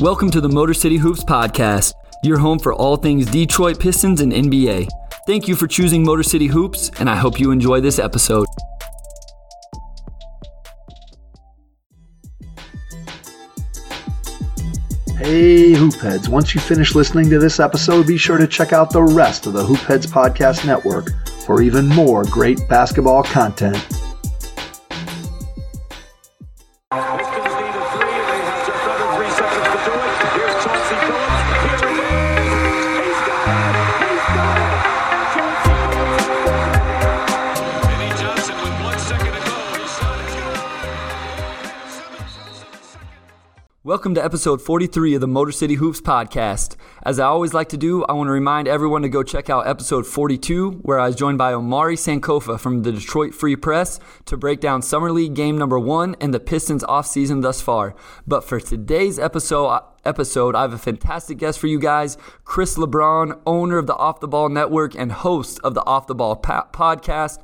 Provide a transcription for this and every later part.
Welcome to the Motor City Hoops Podcast, your home for all things Detroit Pistons and NBA. Thank you for choosing Motor City Hoops, and I hope you enjoy this episode. Hey, Hoopheads. Once you finish listening to this episode, be sure to check out the rest of the Hoopheads Podcast Network for even more great basketball content. Welcome to episode 43 of the Motor City Hoops podcast. As I always like to do, I want to remind everyone to go check out episode 42, where I was joined by Omari Sankofa from the Detroit Free Press to break down Summer League game number one and the Pistons offseason thus far. But for today's episode, uh, episode, I have a fantastic guest for you guys Chris LeBron, owner of the Off the Ball Network and host of the Off the Ball podcast.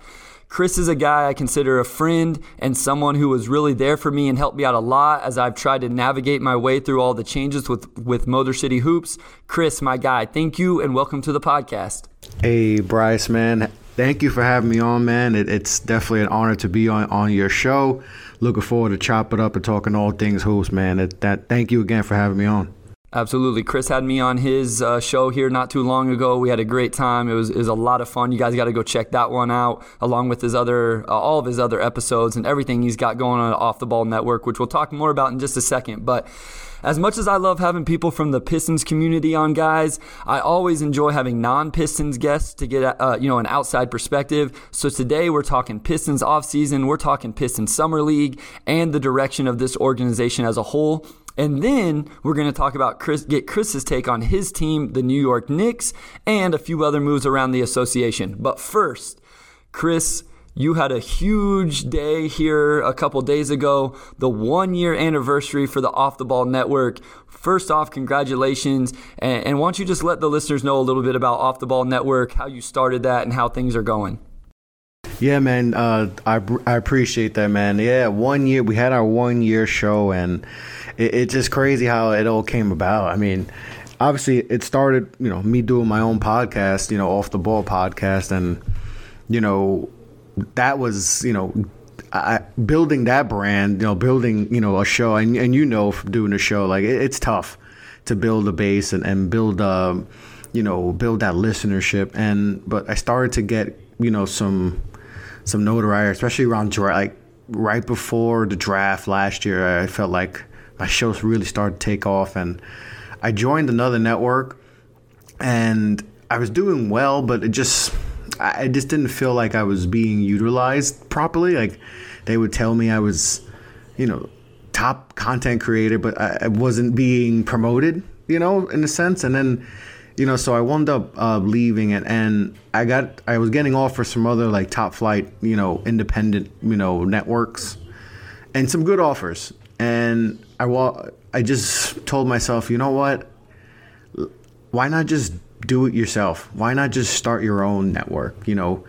Chris is a guy I consider a friend and someone who was really there for me and helped me out a lot as I've tried to navigate my way through all the changes with, with Motor City Hoops. Chris, my guy, thank you and welcome to the podcast. Hey, Bryce, man. Thank you for having me on, man. It, it's definitely an honor to be on, on your show. Looking forward to chopping up and talking all things hoops, man. It, that thank you again for having me on. Absolutely. Chris had me on his uh, show here not too long ago. We had a great time. It was, it was a lot of fun. You guys got to go check that one out, along with his other, uh, all of his other episodes and everything he's got going on Off the Ball Network, which we'll talk more about in just a second. But as much as I love having people from the Pistons community on, guys, I always enjoy having non-Pistons guests to get uh, you know an outside perspective. So today we're talking Pistons offseason, we're talking Pistons summer league, and the direction of this organization as a whole. And then we're going to talk about Chris, get Chris's take on his team, the New York Knicks, and a few other moves around the association. But first, Chris, you had a huge day here a couple days ago, the one year anniversary for the Off the Ball Network. First off, congratulations. And, and why don't you just let the listeners know a little bit about Off the Ball Network, how you started that, and how things are going? Yeah, man. Uh, I, I appreciate that, man. Yeah, one year, we had our one year show, and it, it's just crazy how it all came about. I mean, obviously, it started, you know, me doing my own podcast, you know, off the ball podcast, and you know, that was, you know, I, building that brand, you know, building, you know, a show, and and you know, doing a show, like it, it's tough to build a base and and build, um, you know, build that listenership, and but I started to get, you know, some some notoriety, especially around like right before the draft last year. I felt like my shows really started to take off and I joined another network and I was doing well, but it just I just didn't feel like I was being utilized properly. Like they would tell me I was, you know, top content creator, but I wasn't being promoted, you know, in a sense. And then, you know, so I wound up uh, leaving it, and I got I was getting offers from other like top flight, you know, independent, you know, networks, and some good offers. And I wa- I just told myself, you know what? Why not just do it yourself? Why not just start your own network? You know,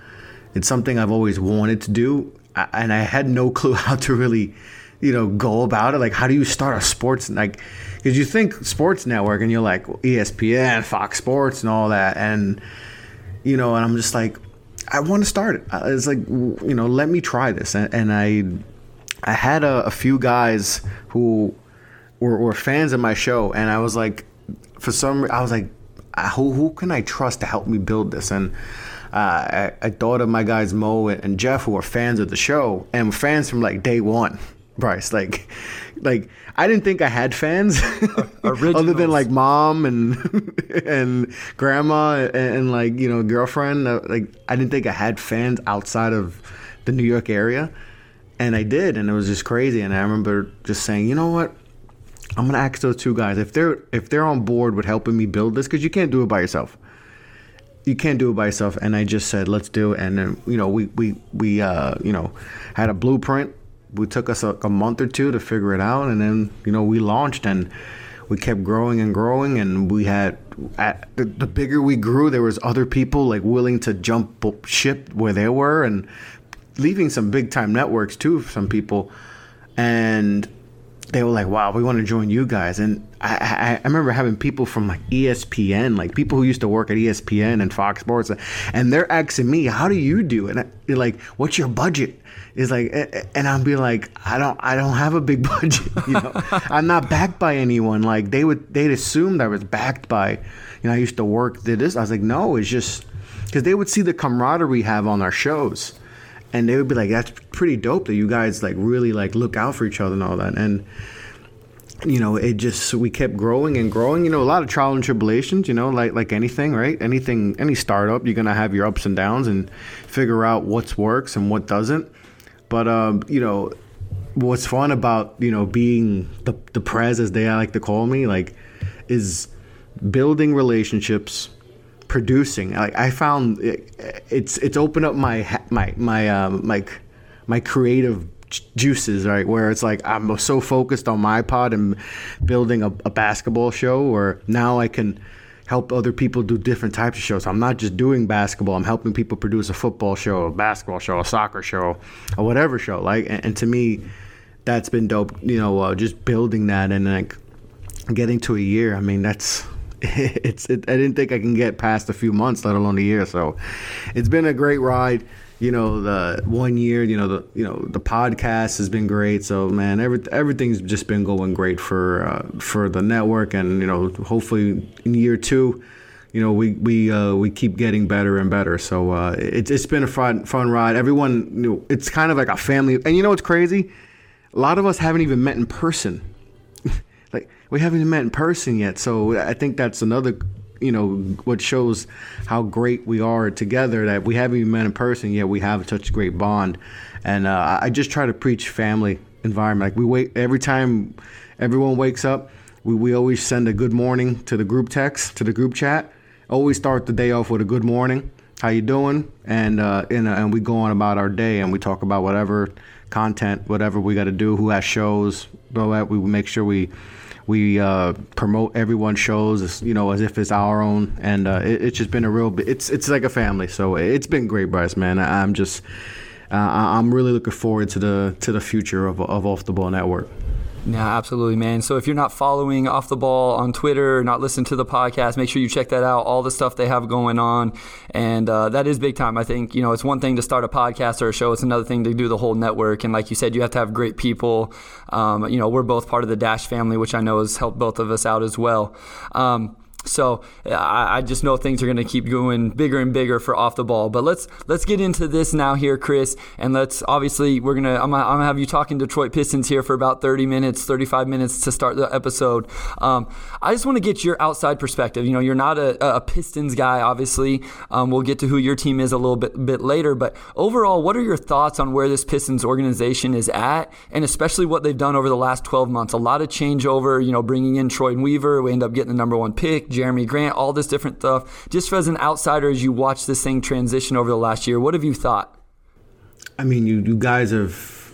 it's something I've always wanted to do, and I had no clue how to really, you know, go about it. Like, how do you start a sports like? Because you think sports network, and you're like ESPN, Fox Sports, and all that, and you know, and I'm just like, I want to start it. It's like, you know, let me try this, and, and I I had a, a few guys who were, were, fans of my show, and I was like, for some, I was like, who who can I trust to help me build this? And uh, I, I, thought of my guys Mo and Jeff, who are fans of the show and fans from like day one. Bryce, like, like I didn't think I had fans other than like mom and and grandma and, and, like you know girlfriend. Uh, like I didn't think I had fans outside of the New York area and I did, and it was just crazy. And I remember just saying, you know what, I'm gonna ask those two guys if they're if they're on board with helping me build this, because you can't do it by yourself. You can't do it by yourself. And I just said, let's do it. And then you know we we we uh, you know had a blueprint. We took us a, a month or two to figure it out, and then you know we launched and we kept growing and growing and we had at the, the, bigger we grew there was other people like willing to jump ship where they were and leaving some big time networks too. Some people, and they were like, "Wow, we want to join you guys." And I, I, I, remember having people from like ESPN, like people who used to work at ESPN and Fox Sports, and they're asking me, "How do you do?" And I, like, "What's your budget?" Is like, eh, eh, and I'll be like, "I don't, I don't have a big budget. You know, I'm not backed by anyone." Like they would, they'd assumed I was backed by, you know, I used to work did this. I was like, "No, it's just." Because they would see the camaraderie we have on our shows, and they would be like, "That's pretty dope that you guys like really like look out for each other and all that." And you know, it just we kept growing and growing. You know, a lot of trial and tribulations. You know, like like anything, right? Anything, any startup, you're gonna have your ups and downs and figure out what works and what doesn't. But um, you know, what's fun about you know being the the prez as they like to call me, like, is building relationships producing. Like I found it, it's it's opened up my my my um, like my creative juices, right? Where it's like I'm so focused on my pod and building a, a basketball show, or now I can help other people do different types of shows. I'm not just doing basketball. I'm helping people produce a football show, a basketball show, a soccer show, or whatever show. Like, and, and to me, that's been dope. You know, uh, just building that and like getting to a year. I mean, that's it's. It, I didn't think I can get past a few months, let alone a year. So, it's been a great ride. You know, the one year. You know, the you know the podcast has been great. So, man, every everything's just been going great for uh, for the network, and you know, hopefully in year two. You know, we we uh, we keep getting better and better. So uh, it's it's been a fun fun ride. Everyone, you know, it's kind of like a family. And you know what's crazy? A lot of us haven't even met in person we haven't even met in person yet. So I think that's another, you know, what shows how great we are together. That we haven't even met in person yet. We have such a great bond, and uh, I just try to preach family environment. Like we wait every time everyone wakes up. We, we always send a good morning to the group text to the group chat. Always start the day off with a good morning. How you doing? And uh, and, uh, and we go on about our day and we talk about whatever content, whatever we got to do. Who has shows? All that. We make sure we we uh, promote everyone's shows, you know, as if it's our own, and uh, it, it's just been a real. It's it's like a family, so it's been great, Bryce. Man, I'm just, uh, I'm really looking forward to the to the future of of Off the Ball Network. Yeah, absolutely, man. So if you're not following Off the Ball on Twitter, not listening to the podcast, make sure you check that out. All the stuff they have going on, and uh, that is big time. I think you know it's one thing to start a podcast or a show; it's another thing to do the whole network. And like you said, you have to have great people. Um, you know, we're both part of the Dash family, which I know has helped both of us out as well. Um, so I, I just know things are going to keep going bigger and bigger for off the ball. But let's let's get into this now here, Chris, and let's obviously we're gonna I'm gonna, I'm gonna have you talking Detroit Pistons here for about 30 minutes, 35 minutes to start the episode. Um, I just want to get your outside perspective. You know, you're not a, a Pistons guy, obviously. Um, we'll get to who your team is a little bit bit later, but overall, what are your thoughts on where this Pistons organization is at, and especially what they've done over the last 12 months? A lot of changeover. You know, bringing in Troy Weaver, we end up getting the number one pick. Jerami Grant, all this different stuff. Just as an outsider, as you watch this thing transition over the last year, what have you thought? I mean, you, you guys have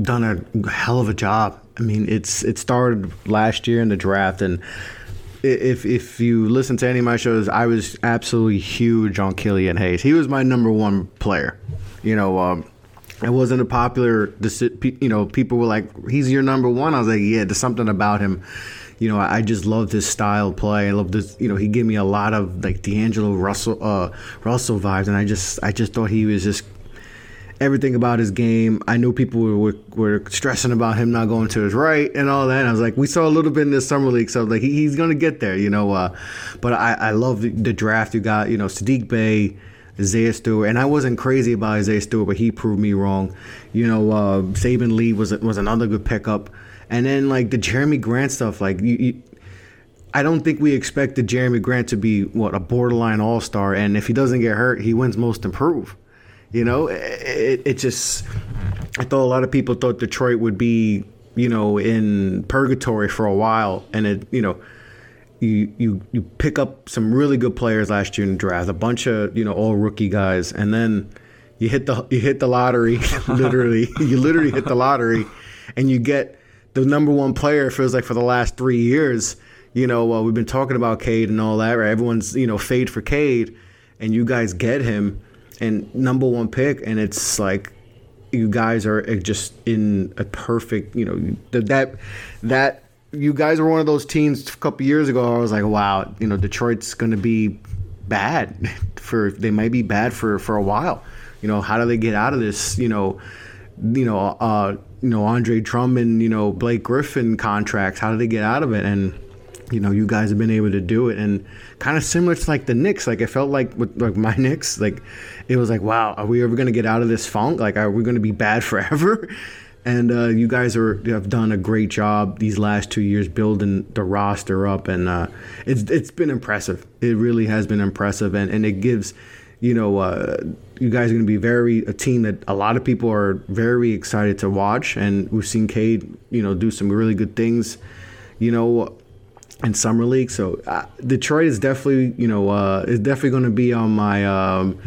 done a hell of a job. I mean, it's it started last year in the draft, and if if you listen to any of my shows, I was absolutely huge on Killian Hayes. He was my number one player. You know, um, it wasn't a popular. You know, people were like, "He's your number one." I was like, "Yeah, there's something about him." You know, I just loved his style play. I love this. You know, he gave me a lot of like D'Angelo Russell, uh, Russell vibes, and I just, I just thought he was just everything about his game. I knew people were, were, stressing about him not going to his right and all that. And I was like, we saw a little bit in the summer league, so like he, he's gonna get there, you know. Uh, but I, I love the, the draft you got. You know, Saddiq Bey. Isaiah Stewart, and I wasn't crazy about Isaiah Stewart, but he proved me wrong. You know, uh, Saben Lee was was another good pickup. And then like the Jerami Grant stuff, like you, you I don't think we expected Jerami Grant to be what a borderline all star, and if he doesn't get hurt, he wins Most Improved. You know, it, it just I thought a lot of people thought Detroit would be you know in purgatory for a while, and it you know you you you pick up some really good players last year in the draft, a bunch of you know all rookie guys, and then you hit the you hit the lottery, literally you literally hit the lottery, and you get the number one player feels like for the last three years. You know, well, we've been talking about Cade and all that, right? Everyone's you know fade for Cade, and you guys get him and number one pick, and it's like you guys are just in a perfect, you know, that that you guys were one of those teams a couple years ago. I was like, wow, you know, Detroit's going to be bad for they might be bad for for a while. You know, how do they get out of this? You know, you know, uh, you know, Andre Drummond, you know, Blake Griffin contracts. How do they get out of it? And you know, you guys have been able to do it, and kind of similar to like the Knicks. Like it felt like with like my Knicks, like it was like, wow, are we ever gonna get out of this funk? Like, are we gonna be bad forever? And uh, you guys are have done a great job these last two years building the roster up, and uh, it's it's been impressive. It really has been impressive, and, and it gives, you know, uh, you guys are going to be very a team that a lot of people are very excited to watch, and we've seen Cade, you know, do some really good things, you know, in summer league. So uh, Detroit is definitely, you know, uh, is definitely going to be on my. Um,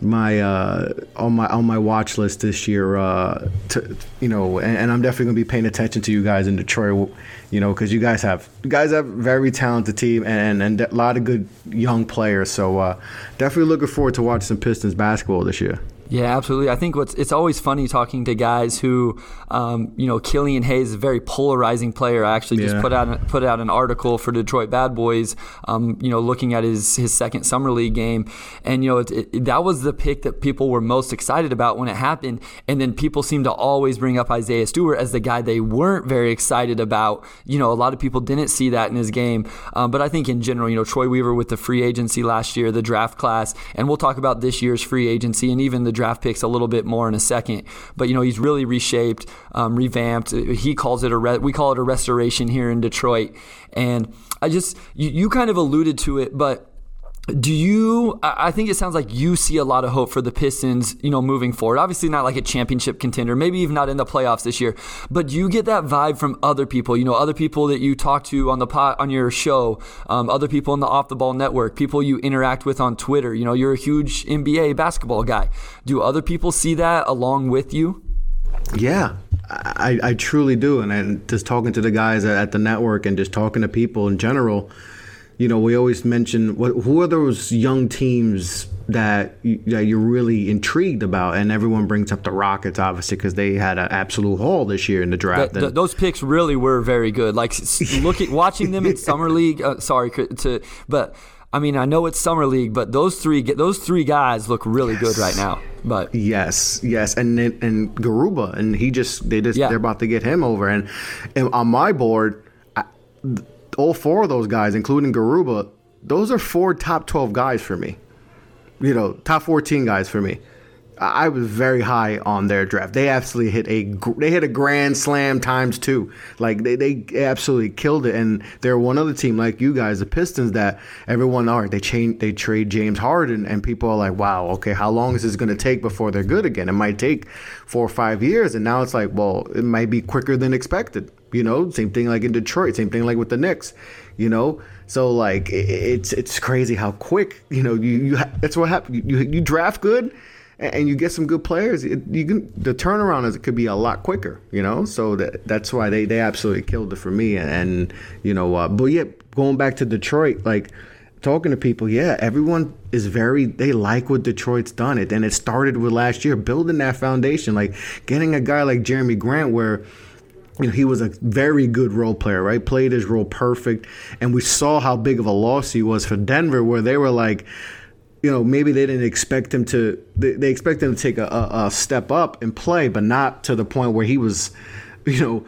my uh, on my on my watch list this year. Uh, to, you know, and, and, I'm definitely gonna be paying attention to you guys in Detroit. You know, because you guys have you guys have very talented team and and a lot of good young players. So uh, definitely looking forward to watching some Pistons basketball this year. Yeah, absolutely. I think what's it's always funny talking to guys who, um, you know, Killian Hayes is a very polarizing player. I actually just put out put out an article for Detroit Bad Boys, um, you know, looking at his his second summer league game, and you know, it, it, that was the pick that people were most excited about when it happened, and then people seem to always bring up Isaiah Stewart as the guy they weren't very excited about. You know, a lot of people didn't see that in his game, um, but I think in general, you know, Troy Weaver with the free agency last year, the draft class, and we'll talk about this year's free agency and even the draft picks a little bit more in a second. But you know, he's really reshaped, um, revamped. He calls it a re- we call it a restoration here in Detroit. And I just you, you kind of alluded to it, but do you i think it sounds like you see a lot of hope for the pistons you know moving forward. Obviously not like a championship contender maybe even not in the playoffs this year but do you get that vibe from other people? You know other people that you talk to on the pot on your show um, other people in the off the ball network people you interact with on twitter. You know you're a huge nba basketball guy. Do other people see that along with you? Yeah i, I truly do. And, and just talking to the guys at the network and just talking to people in general you know, we always mention what, who are those young teams that, you, that you're really intrigued about, and everyone brings up the Rockets, obviously, because they had an absolute haul this year in the draft. The, the, those picks really were very good. Like looking, watching them in summer league. Uh, sorry to, but I mean, I know it's summer league, but those three those three guys look really yes. good right now. But yes, yes, and and Garuba, and he just they just yeah. they're about to get him over, and, and on my board. I, all four of those guys, including Garuba, those are four top 12 guys for me. You know, top 14 guys for me. I was very high on their draft. They absolutely hit a they hit a grand slam times two. Like they, they absolutely killed it. And they're one other team like you guys, the Pistons, that everyone right, they change they trade James Harden and people are like, Wow, okay, how long is this gonna take before they're good again? It might take four or five years. And now it's like, well, it might be quicker than expected. You know, same thing like in Detroit, same thing like with the Knicks. You know, so like it's it's crazy how quick. You know, you, you that's what happened. You, you draft good, and you get some good players. It, you can the turnaround is it could be a lot quicker. You know, so that that's why they they absolutely killed it for me. And, and you know, uh, but yeah, going back to Detroit, like talking to people, yeah, everyone is very they like what Detroit's done it, and it started with last year building that foundation, like getting a guy like Jerami Grant where he was a very good role player, right? Played his role perfect. And we saw how big of a loss he was for Denver, where they were like, you know, maybe they didn't expect him to, they, they expect him to take a, a, a, step up and play, but not to the point where he was, you know,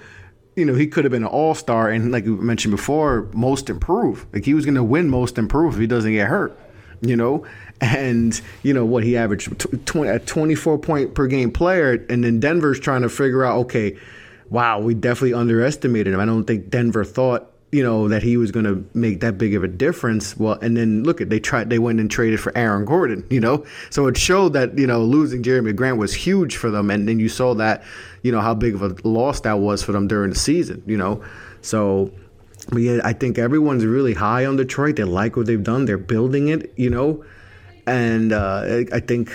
you know, he could have been an all star and, like we mentioned before, most improved. Like he was going to win most improved if he doesn't get hurt, you know? And, you know, what he averaged 20, a 24 point per game player. And then Denver's trying to figure out, okay, wow, we definitely underestimated him. I don't think Denver thought, you know, that he was going to make that big of a difference. Well, and then look at they tried, they went and traded for Aaron Gordon, you know, so it showed that you know losing Jerami Grant was huge for them, and then you saw that, you know, how big of a loss that was for them during the season, you know, so. But yeah, I think everyone's really high on Detroit. They like what they've done. They're building it, you know, and uh, I think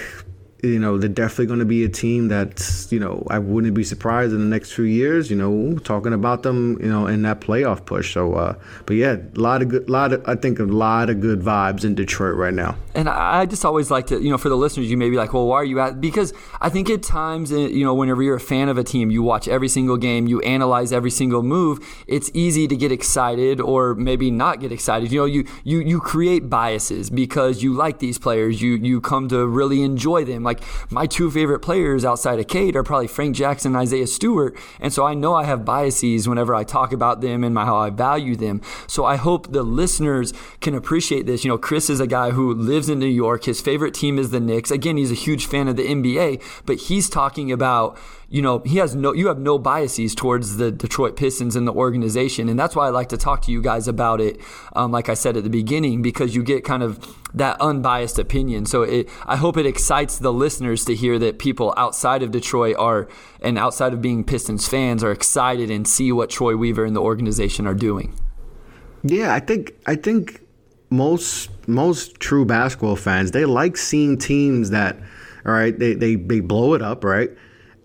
you know they're definitely going to be a team that's you know I wouldn't be surprised in the next few years. You know, talking about them, you know, in that playoff push. So, uh, but yeah, a lot of good, lot of I think a lot of good vibes in Detroit right now. And I just always like to, you know, for the listeners, you may be like, well, why are you at? Because I think at times, eh, you know, whenever you're a fan of a team, you watch every single game, you analyze every single move. It's easy to get excited or maybe not get excited. You know, you you you create biases because you like these players. You you come to really enjoy them. Like my two favorite players outside of Cade are probably Frank Jackson and Isaiah Stewart, and so I know I have biases whenever I talk about them and my, how I value them. So I hope the listeners can appreciate this. You know, Chris is a guy who lives in New York. His favorite team is the Knicks. Again, he's a huge fan of the NBA, but he's talking about you know he has no you have no biases towards the Detroit Pistons and the organization, and that's why I like to talk to you guys about it. Um, like I said at the beginning, because you get kind of that unbiased opinion. So it, I hope it excites the listeners to hear that people outside of Detroit are and outside of being Pistons fans are excited and see what Troy Weaver and the organization are doing. Yeah, I think I think most most true basketball fans they like seeing teams that all right they they, they blow it up right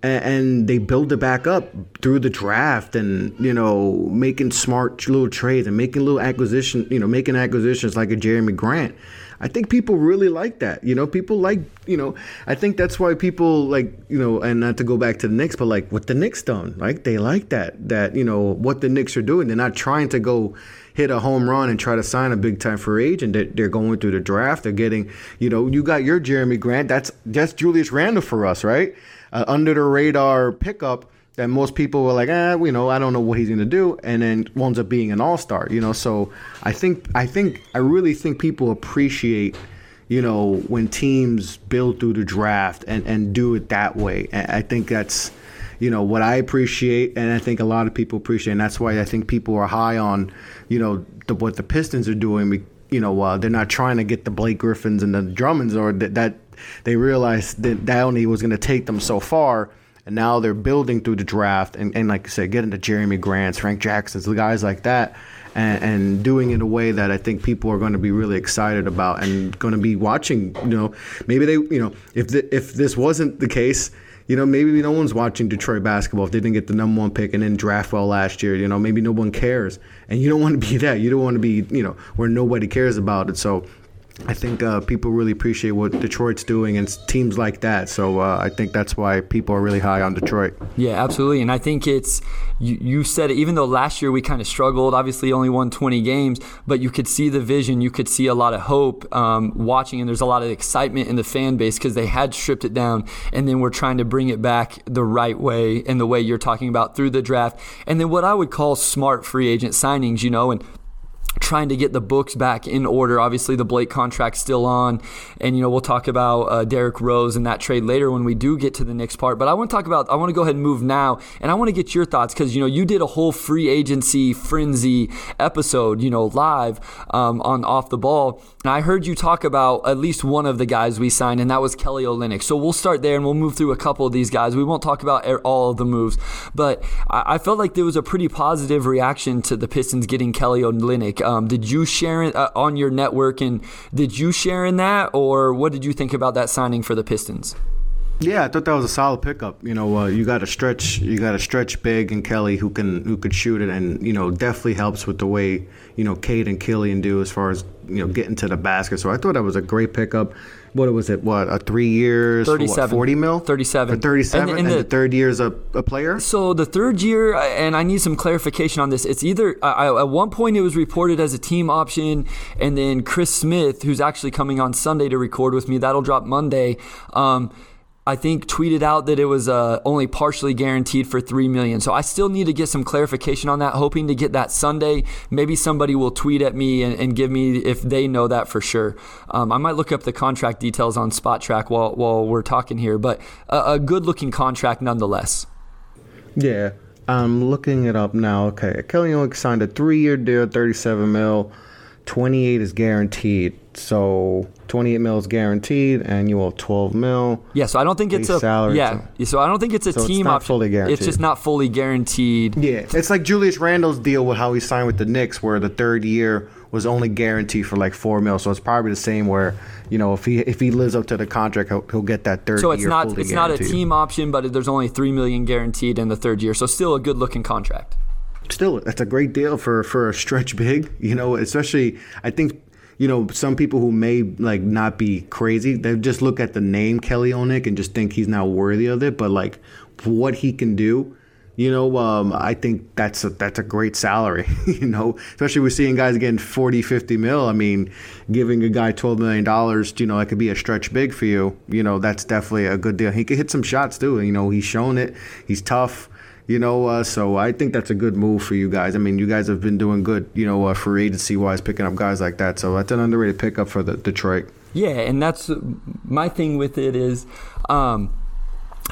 and, they build it back up through the draft and you know making smart little trades and making little acquisition you know making acquisitions like a Jerami Grant I think people really like that. You know, people like, you know, I think that's why people like, you know, and not to go back to the Knicks, but like what the Knicks done, like they like that, that, you know, what the Knicks are doing. They're not trying to go hit a home run and try to sign a big time free agent. They're, they're going through the draft. They're getting, you know, you got your Jerami Grant. That's, that's Julius Randle for us, right? Uh, under the radar pickup that most people were like, ah, you know, I don't know what he's gonna do, and then winds up being an all star. You know, so I think I think I really think people appreciate, you know, when teams build through the draft and and do it that way. And I think that's, you know, what I appreciate, and I think a lot of people appreciate, and that's why I think people are high on, you know, the, what the Pistons are doing. You know, uh, they're not trying to get the Blake Griffins and the Drummonds, or that, that they realized that that only was going to take them so far and now they're building through the draft and, and like I said, getting to Jerami Grants, Frank Jacksons, the guys like that, and, and doing it in a way that I think people are going to be really excited about and going to be watching. You know, maybe they, you know, if the, if this wasn't the case, you know, maybe no one's watching Detroit basketball if they didn't get the number one pick and then draft well last year. You know, maybe no one cares, and you don't want to be that. You don't want to be, you know, where nobody cares about it. So I think uh, people really appreciate what Detroit's doing and teams like that. So uh, I think that's why people are really high on Detroit. Yeah, absolutely. And I think it's, you, you said it, even though last year we kind of struggled, obviously only won 20 games, but you could see the vision, you could see a lot of hope um, watching, and there's a lot of excitement in the fan base because they had stripped it down, and then we're trying to bring it back the right way and the way you're talking about through the draft. And then what I would call smart free agent signings, you know, and trying to get the books back in order. Obviously, the Blake contract's still on, and you know we'll talk about uh, Derrick Rose and that trade later when we do get to the next part. But I want to talk about. I want to go ahead and move now, and I want to get your thoughts because you know you did a whole free agency frenzy episode, you know, live um, on Off the Ball, and I heard you talk about at least one of the guys we signed, and that was Kelly Olynyk. So we'll start there, and we'll move through a couple of these guys. We won't talk about all of the moves, but I, I felt like there was a pretty positive reaction to the Pistons getting Kelly Olynyk. Um, did you share it uh, on your network, and did you share in that, or what did you think about that signing for the Pistons? Yeah, I thought that was a solid pickup. You know, uh, you got a stretch, you got a stretch big and Kelly who can who could shoot it, and you know definitely helps with the way you know Cade and Killian do as far as you know getting to the basket. So I thought that was a great pickup what was it? What a three years? 37. What, Forty mil? Thirty-seven. Thirty-seven. And, and, and the, the, third year is a, a player. So the third year, and I need some clarification on this. It's either I, at one point it was reported as a team option, and then Chris Smith, who's actually coming on Sunday to record with me, that'll drop Monday. Um, I think tweeted out that it was uh, only partially guaranteed for three million. So I still need to get some clarification on that. Hoping to get that Sunday. Maybe somebody will tweet at me and, and give me if they know that for sure. Um, I might look up the contract details on Spotrac while while we're talking here, but a, a good looking contract nonetheless. Yeah, I'm looking it up now. Okay, Kelly Olynyk signed a three-year deal, 37 mil. 28 is guaranteed. So 28 mil is guaranteed, annual 12 mil. Yeah, so I don't think it's a salary. Yeah, so I don't think it's a so team it's not option. Fully guaranteed. It's just not fully guaranteed. Yeah, it's like Julius Randle's deal with how he signed with the Knicks, where the third year was only guaranteed for like four mil. So it's probably the same where you know if he if he lives up to the contract, he'll, he'll get that third. So it's year not it's not a team option, but there's only three million guaranteed in the third year. So still a good looking contract. still that's a great deal for for a stretch big you know especially i think you know some people who may like not be crazy they just look at the name kelly Olynyk and just think he's not worthy of it but like what he can do you know um, i think that's a that's a great salary you know especially we're seeing guys getting 40 50 mil. I mean giving a guy 12 million dollars you know that could be a stretch big for you you know that's definitely a good deal. He could hit some shots too you know he's shown it he's tough you know, uh, so I think that's a good move for you guys. I mean, you guys have been doing good, you know, uh, free agency wise, picking up guys like that. So that's an underrated pickup for the Detroit. Yeah, and that's my thing with it is. Um,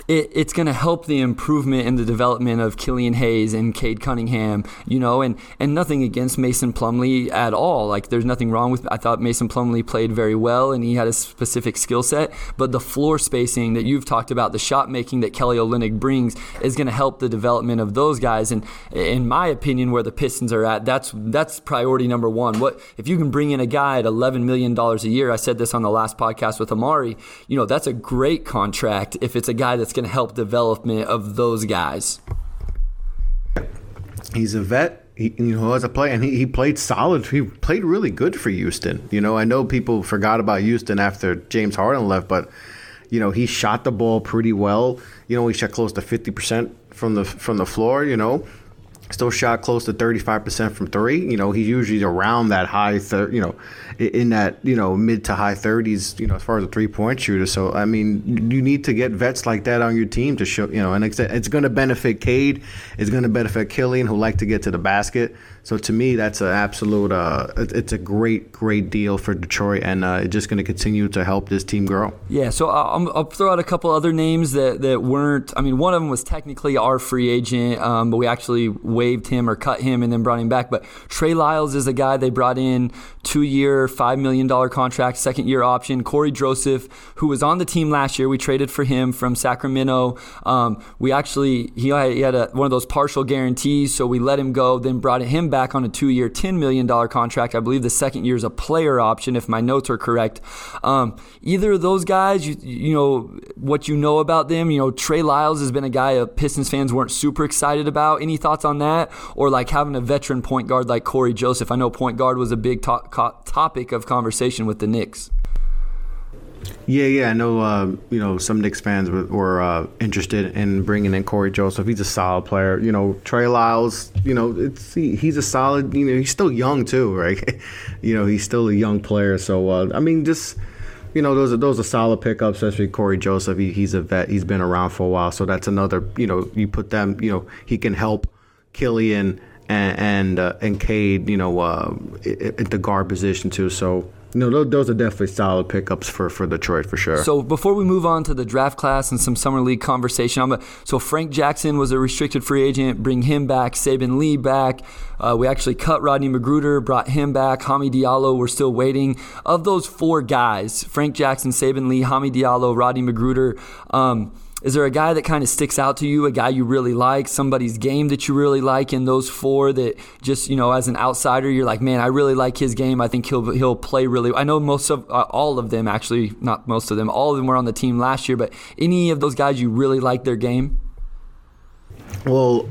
it, it's going to help the improvement in the development of Killian Hayes and Cade Cunningham, you know, and, and nothing against Mason Plumlee at all. Like, there's nothing wrong with I thought Mason Plumlee played very well and he had a specific skill set, but the floor spacing that you've talked about, the shot making that Kelly Olynyk brings is going to help the development of those guys. And in my opinion, where the Pistons are at, that's that's priority number one. What if you can bring in a guy at $11 million a year? I said this on the last podcast with Omari, you know, that's a great contract if it's a guy that's going to help development of those guys. He's a vet. He, you a player, and he, he played solid. He played really good for Houston. You know, I know people forgot about Houston after James Harden left, but you know, he shot the ball pretty well. You know, he shot close to fifty percent from the from the floor. You know, still shot close to 35% from three. You know, he's usually around that high, thir- you know, in that, you know, mid to high 30s, you know, as far as a three point shooter. So, I mean, you need to get vets like that on your team to show, you know, and it's, it's going to benefit Cade. It's going to benefit Killian, who like to get to the basket. So to me, that's an absolute, uh, it's a great, great deal for Detroit, and uh, it's just going to continue to help this team grow. Yeah, so I'll, I'll, throw out a couple other names that, that weren't. I mean, one of them was technically our free agent, um, but we actually waived him or cut him and then brought him back. But Trey Lyles is a guy they brought in, two year, $5 million contract, second year option. Cory Joseph, who was on the team last year, we traded for him from Sacramento. Um, we actually, he had, he had a, one of those partial guarantees, so we let him go, then brought him back on a two year, $10 million contract. I believe the second year is a player option, if my notes are correct. Um, either of those guys, you, you know, what you know about them, you know, Trey Lyles has been a guy Pistons fans weren't super excited about. Any thoughts on that? Or like having a veteran point guard like Cory Joseph? I know point guard was a big to- topic of conversation with the Knicks. Yeah, yeah, I know. Uh, you know, some Knicks fans were, were uh, interested in bringing in Cory Joseph. He's a solid player. You know, Trey Lyles. You know, it's he, he's a solid. You know, he's still young too, right? you know, he's still a young player. So uh, I mean, just you know, those are those are solid pickups, especially Cory Joseph. He, he's a vet. He's been around for a while, so that's another. You know, you put them. You know, he can help Killian and and, uh, and Cade. You know, uh, at the guard position too. So no, those, are definitely solid pickups for, for Detroit for sure. So before we move on to the draft class and some summer league conversation, I'm a, so Frank Jackson was a restricted free agent. Bring him back. Saben Lee back. Uh, we actually cut Rodney McGruder, brought him back. Hami Diallo, we're still waiting. Of those four guys, Frank Jackson, Saben Lee, Hami Diallo, Rodney McGruder. Um, is there a guy that kind of sticks out to you, a guy you really like, somebody's game that you really like in those four that just, you know, as an outsider, you're like, man, I really like his game. I think he'll he'll play really. I know most of uh, all of them actually, not most of them, all of them were on the team last year, but any of those guys you really like their game? Well,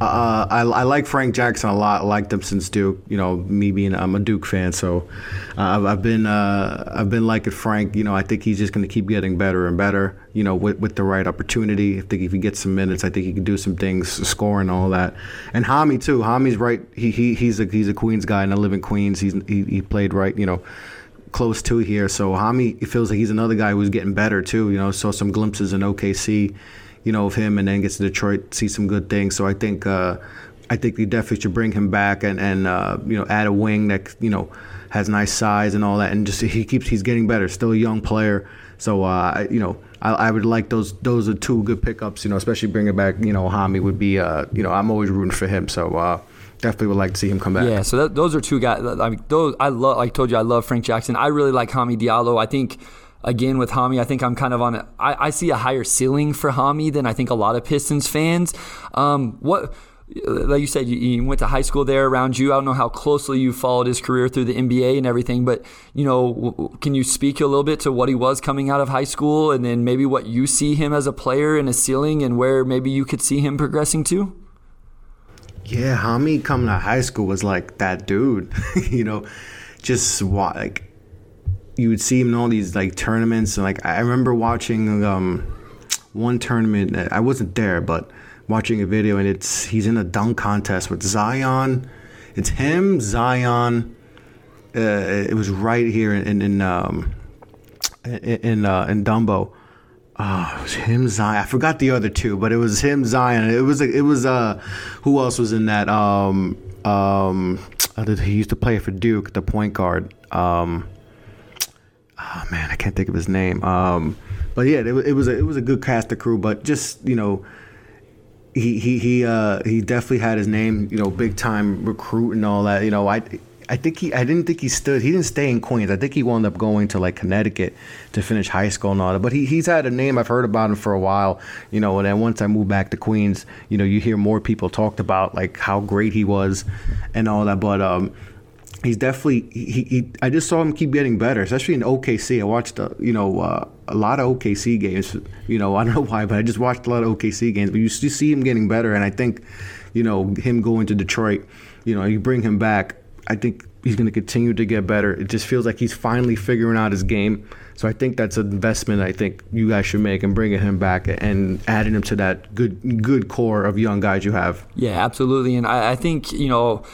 uh, I, I, like Frank Jackson a lot. I liked him since Duke. You know, me being I'm a Duke fan, so uh, I've, I've, been uh, I've been liking Frank. You know, I think he's just going to keep getting better and better. You know, with, with the right opportunity. I think if he gets some minutes, I think he can do some things, score and all that. And Hami too. Hami's right. He, he he's a he's a Queens guy, and I live in Queens. He's he, he played right. You know close to here. So Hami feels like he's another guy who's getting better too. You know, saw some glimpses in OKC you know, of him, and then gets to Detroit, see some good things. So I think uh, I think they definitely should bring him back and and uh, you know add a wing that you know has nice size and all that, and just he keeps he's getting better. Still a young player, so uh, you know. I, I would like those. Those are two good pickups, you know. Especially bringing back, you know, Hami would be, uh, you know, I'm always rooting for him. So uh, definitely would like to see him come back. Yeah, so that, those are two guys. I mean, those I love. Like I told you, I love Frank Jackson. I really like Hami Diallo. I think again with Hami, I think I'm kind of on. A, I, I see a higher ceiling for Hami than I think a lot of Pistons fans. Um, what like you said, you, you, went to high school there around you. I don't know how closely you followed his career through the NBA and everything, but you know, can you speak a little bit to what he was coming out of high school, and then maybe what you see him as a player and a ceiling, and where maybe you could see him progressing to? Yeah, Hami coming of high school was like that dude. you know, just like you would see him in all these like tournaments, and like I remember watching um, one tournament. I wasn't there, but watching a video and it's he's in a dunk contest with Zion. It's him, Zion. Uh, it was right here in in um, in uh, in Dumbo. Oh, it was him, Zion. I forgot the other two, but it was him, Zion. It was it was uh, who else was in that? Um, um, he used to play for Duke, the point guard. Um, oh man, I can't think of his name. Um, but yeah, it, it was a, it was a good cast of crew. But just you know, he he he uh, he definitely had his name, you know, big time recruit and all that. You know, I I think he I didn't think he stood. He didn't stay in Queens. I think he wound up going to like Connecticut to finish high school and all that. But he he's had a name. I've heard about him for a while. You know, and then once I moved back to Queens, you know, you hear more people talked about like how great he was and all that. But um, he's definitely he, he I just saw him keep getting better, especially in OKC. I watched uh, you know uh, a lot of OKC games. You know I don't know why, but I just watched a lot of OKC games. But you see him getting better, and I think you know him going to Detroit. You know you bring him back. I think he's going to continue to get better. It just feels like he's finally figuring out his game. So I think that's an investment I think you guys should make and bringing him back and adding him to that good good core of young guys you have. Yeah, absolutely. And I, I think you know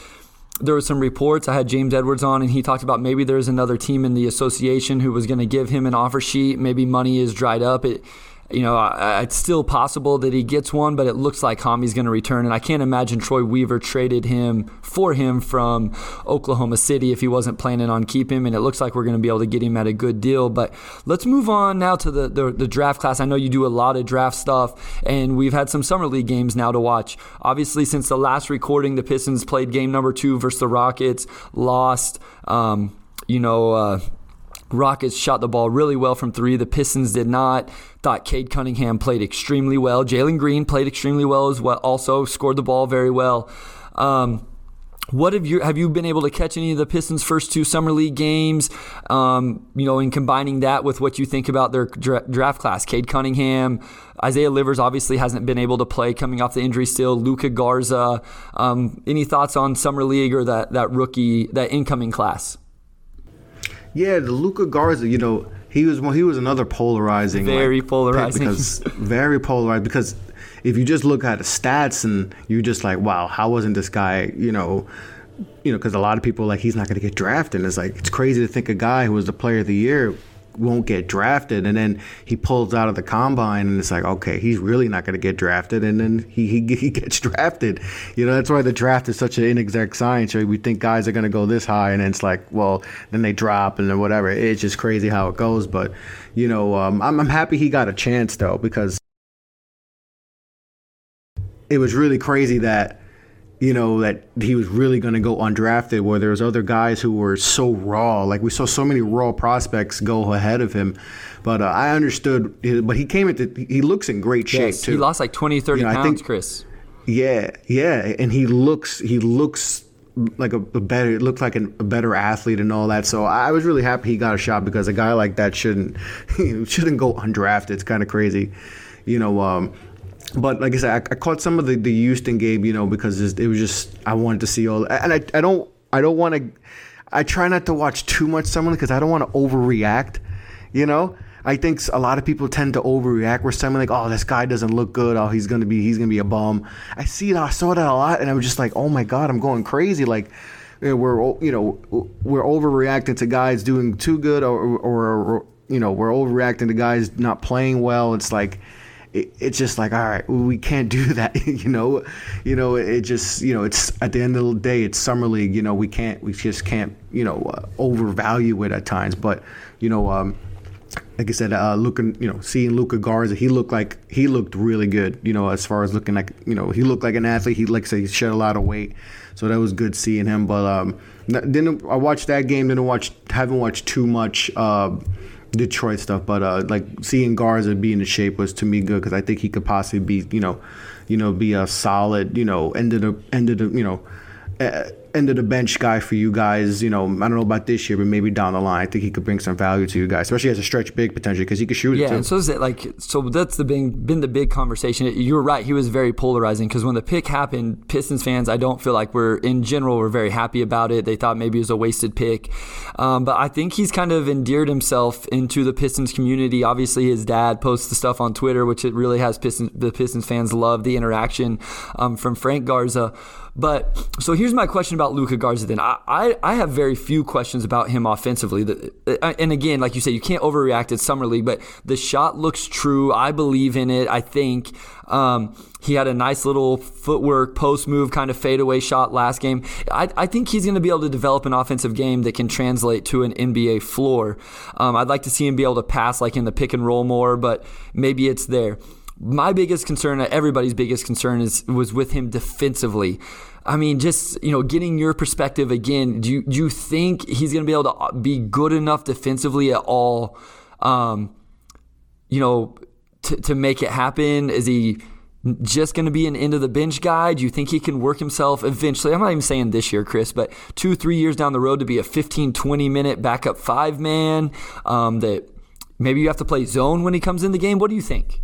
there was some reports. I had James Edwards on, and he talked about maybe there's another team in the association who was going to give him an offer sheet. Maybe money is dried up. It, you know, it's still possible that he gets one, but it looks like Hami's going to return. And I can't imagine Troy Weaver traded him for him from Oklahoma City if he wasn't planning on keeping him. And it looks like we're going to be able to get him at a good deal. But let's move on now to the, the, the draft class. I know you do a lot of draft stuff, and we've had some summer league games now to watch. Obviously, since the last recording, the Pistons played game number two versus the Rockets, lost. Um, you know, uh, Rockets shot the ball really well from three. The Pistons did not. Thought Cade Cunningham played extremely well. Jalen Green played extremely well as well. Also scored the ball very well. Um, what have you have you been able to catch any of the Pistons' first two summer league games? Um, you know, in combining that with what you think about their dra- draft class, Cade Cunningham, Isaiah Livers obviously hasn't been able to play coming off the injury still. Luka Garza. Um, any thoughts on summer league or that that rookie that incoming class? Yeah, the Luka Garza, you know, he was well, he was another polarizing, very like, polarizing, because very polarized. Because if you just look at the stats and you're just like, wow, how wasn't this guy, you know, you know, because a lot of people like he's not going to get drafted. And it's like it's crazy to think a guy who was the player of the year won't get drafted. And then he pulls out of the combine and it's like okay he's really not going to get drafted. And then he, he, he gets drafted. You know that's why the draft is such an inexact science right? we think guys are going to go this high and it's like well then they drop and then whatever. It's just crazy how it goes. But you know um, I'm, I'm happy he got a chance though because it was really crazy that you know, that he was really going to go undrafted, where there was other guys who were so raw. Like we saw so many raw prospects go ahead of him. But uh, I understood, but he came into, he looks in great shape yes, too. He lost like 20, 30 you know, pounds, think, Chris. Yeah, yeah. And he looks, he looks like a, a better, it looked like an, a better athlete and all that. So I was really happy he got a shot because a guy like that shouldn't, shouldn't go undrafted. It's kind of crazy. You know, um, but like I said, I, I, caught some of the, the Houston game, you know, because it was just I wanted to see all, and I, I don't I don't want to, I try not to watch too much someone because I don't want to overreact, you know. I think a lot of people tend to overreact. Where someone like, oh, this guy doesn't look good. Oh, he's gonna be he's gonna be a bum. I see that. I saw that a lot, and I was just like, oh my god, I'm going crazy. Like we're you know we're overreacting to guys doing too good, or, or, or you know we're overreacting to guys not playing well. It's like it, it's just like all right we can't do that you know you know it just you know it's at the end of the day it's summer league you know we can't we just can't you know uh, overvalue it at times but you know um, like I said, uh, looking, you know, seeing Luka Garza, he looked like he looked really good. You know, as far as looking like, you know, he looked like an athlete. He like I said, he shed a lot of weight, so that was good seeing him. But um, didn't I watched that game? Didn't watch, haven't watched too much. Uh, Detroit stuff, but uh, like seeing Garza be in shape was to me good because I think he could possibly be, you know, you know, be a solid, you know, end of the end of the, you know, uh, end of the bench guy for you guys. You know, I don't know about this year, but maybe down the line, I think he could bring some value to you guys, especially as a stretch big potentially because he could shoot yeah, it too. and so is it like so that's the big, been the big conversation. You were right; he was very polarizing because when the pick happened, Pistons fans, I don't feel like we're in general were very happy about it. They thought maybe it was a wasted pick, um, but I think he's kind of endeared himself into the Pistons community. Obviously, his dad posts the stuff on Twitter, which it really has Pistons the Pistons fans love the interaction um, from Frank Garza. But so here's my question about Luka Garza. Then I, I, I have very few questions about him offensively. Uh, and again, like you said, you can't overreact at summer league, but the shot looks true. I believe in it. I think um, he had a nice little footwork post move kind of fadeaway shot last game. I, I think he's going to be able to develop an offensive game that can translate to an NBA floor. Um, I'd like to see him be able to pass like in the pick and roll more, but maybe it's there my biggest concern, everybody's biggest concern, is was with him defensively. I mean, just you know, getting your perspective again. Do you do you think he's going to be able to be good enough defensively at all? Um, you know, to to make it happen. Is he just going to be an end of the bench guy? Do you think he can work himself eventually? I'm not even saying this year, Chris, but two, three years down the road to be a 15, 20 minute backup five man um, that maybe you have to play zone when he comes in the game. What do you think?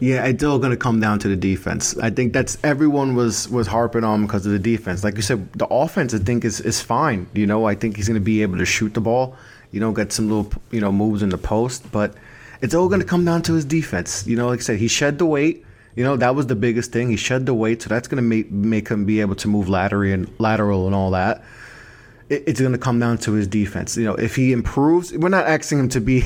Yeah, it's all going to come down to the defense. I think that's everyone was was harping on because of the defense. Like you said, the offense I think is is fine. You know, I think he's going to be able to shoot the ball. You know, get some little you know moves in the post, but it's all going to come down to his defense. You know, like I said, he shed the weight. You know, that was the biggest thing. He shed the weight, so that's going to make make him be able to move lateral and lateral and all that it's going to come down to his defense. You know, if he improves, we're not asking him to be,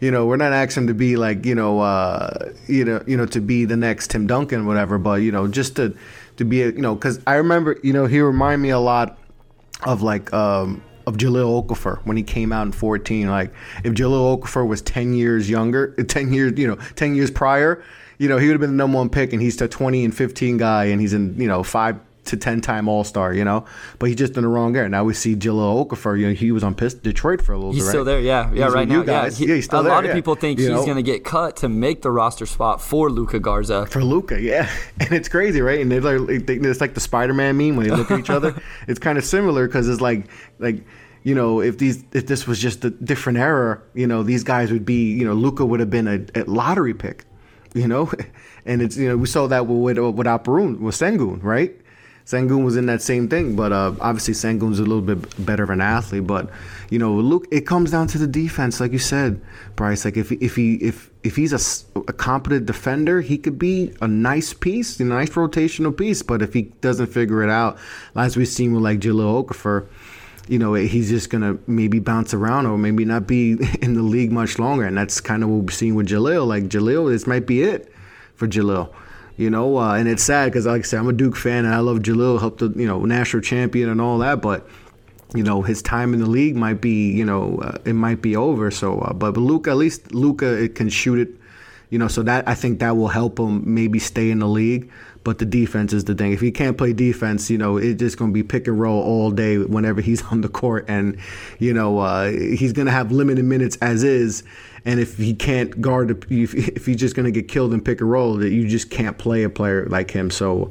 you know, we're not asking him to be like, you know, uh, you know, you know, to be the next Tim Duncan, whatever. But you know, just to to be, a, you know, because I remember, you know, he reminded me a lot of like um, of Jahlil Okafor when he came out in 14. Like if Jahlil Okafor was 10 years younger, 10 years, you know, 10 years prior, you know, he would have been the number one pick, and he's the 20 and 15 guy, and he's in, you know, five to 10 time All Star, you know? But he's just in the wrong area. Now we see Jahlil Okafor, you know, he was on Detroit for a little he's bit. He's still there, yeah. Yeah, he's right now. Yeah. He, yeah, he's still a there. lot yeah. of people think you he's going to get cut to make the roster spot for Luka Garza. For Luka, yeah. And it's crazy, right? And they're like, it's like the Spider Man meme when they look at each other. It's kind of similar because it's like, like, you know, if these if this was just a different era, you know, these guys would be, you know, Luka would have been a, a lottery pick, you know, and it's you know we saw that with with, with Alperen with Sengun, right? Sengun was in that same thing, but uh, obviously Sengun's a little bit better of an athlete. But you know, look, it comes down to the defense, like you said, Bryce. Like if if he if if he's a, a competent defender, he could be a nice piece, a nice rotational piece. But if he doesn't figure it out, as we've seen with like Jahlil Okafor, you know, he's just gonna maybe bounce around or maybe not be in the league much longer. And that's kind of what we've seen with Jahlil. Like Jahlil, this might be it for Jahlil you know. Uh, and it's sad because, like I said, I'm a Duke fan and I love Jahlil, helped the you know national champion and all that, but you know his time in the league might be you know uh, it might be over. So, uh, but, but Luka, at least Luka can shoot it, you know. So that I think that will help him maybe stay in the league. But the defense is the thing. If he can't play defense, you know, it's just going to be pick and roll all day whenever he's on the court, and you know uh, he's going to have limited minutes as is and if he can't guard, if, if he's just going to get killed in pick and roll, that you just can't play a player like him. So,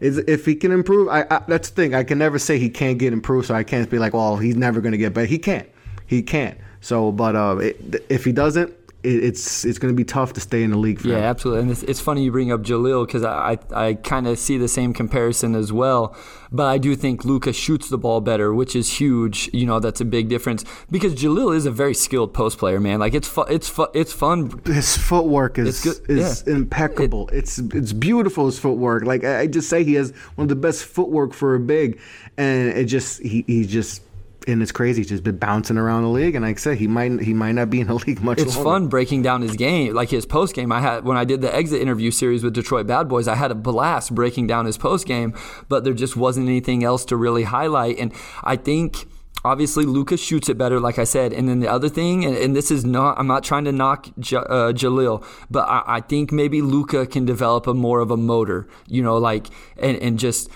if he can improve, I, I, that's the thing. I can never say he can't get improved. So I can't be like, well, he's never going to get better. He can't. He can't. So, but uh, it, if he doesn't, it's it's going to be tough to stay in the league. For yeah, him. absolutely. And it's, it's, funny you bring up Jahlil because I I, I kind of see the same comparison as well. But I do think Luka shoots the ball better, which is huge. You know, that's a big difference because Jahlil is a very skilled post player, man. Like it's fu- it's fu- it's fun. His footwork is is yeah. impeccable. It, it's it's beautiful. His footwork. Like I just say, he has one of the best footwork for a big, and it just he he just and it's crazy. He's just been bouncing around the league, and like I said, he might he might not be in the league much. It's longer. fun breaking down his game, like his post game. I had when I did the exit interview series with Detroit Bad Boys, I had a blast breaking down his post game, but there just wasn't anything else to really highlight. And I think obviously Lucas shoots it better, like I said. And then the other thing, and, and this is not, I'm not trying to knock J- uh, Jahlil, but I, I think maybe Luka can develop a more of a motor, you know, like and and just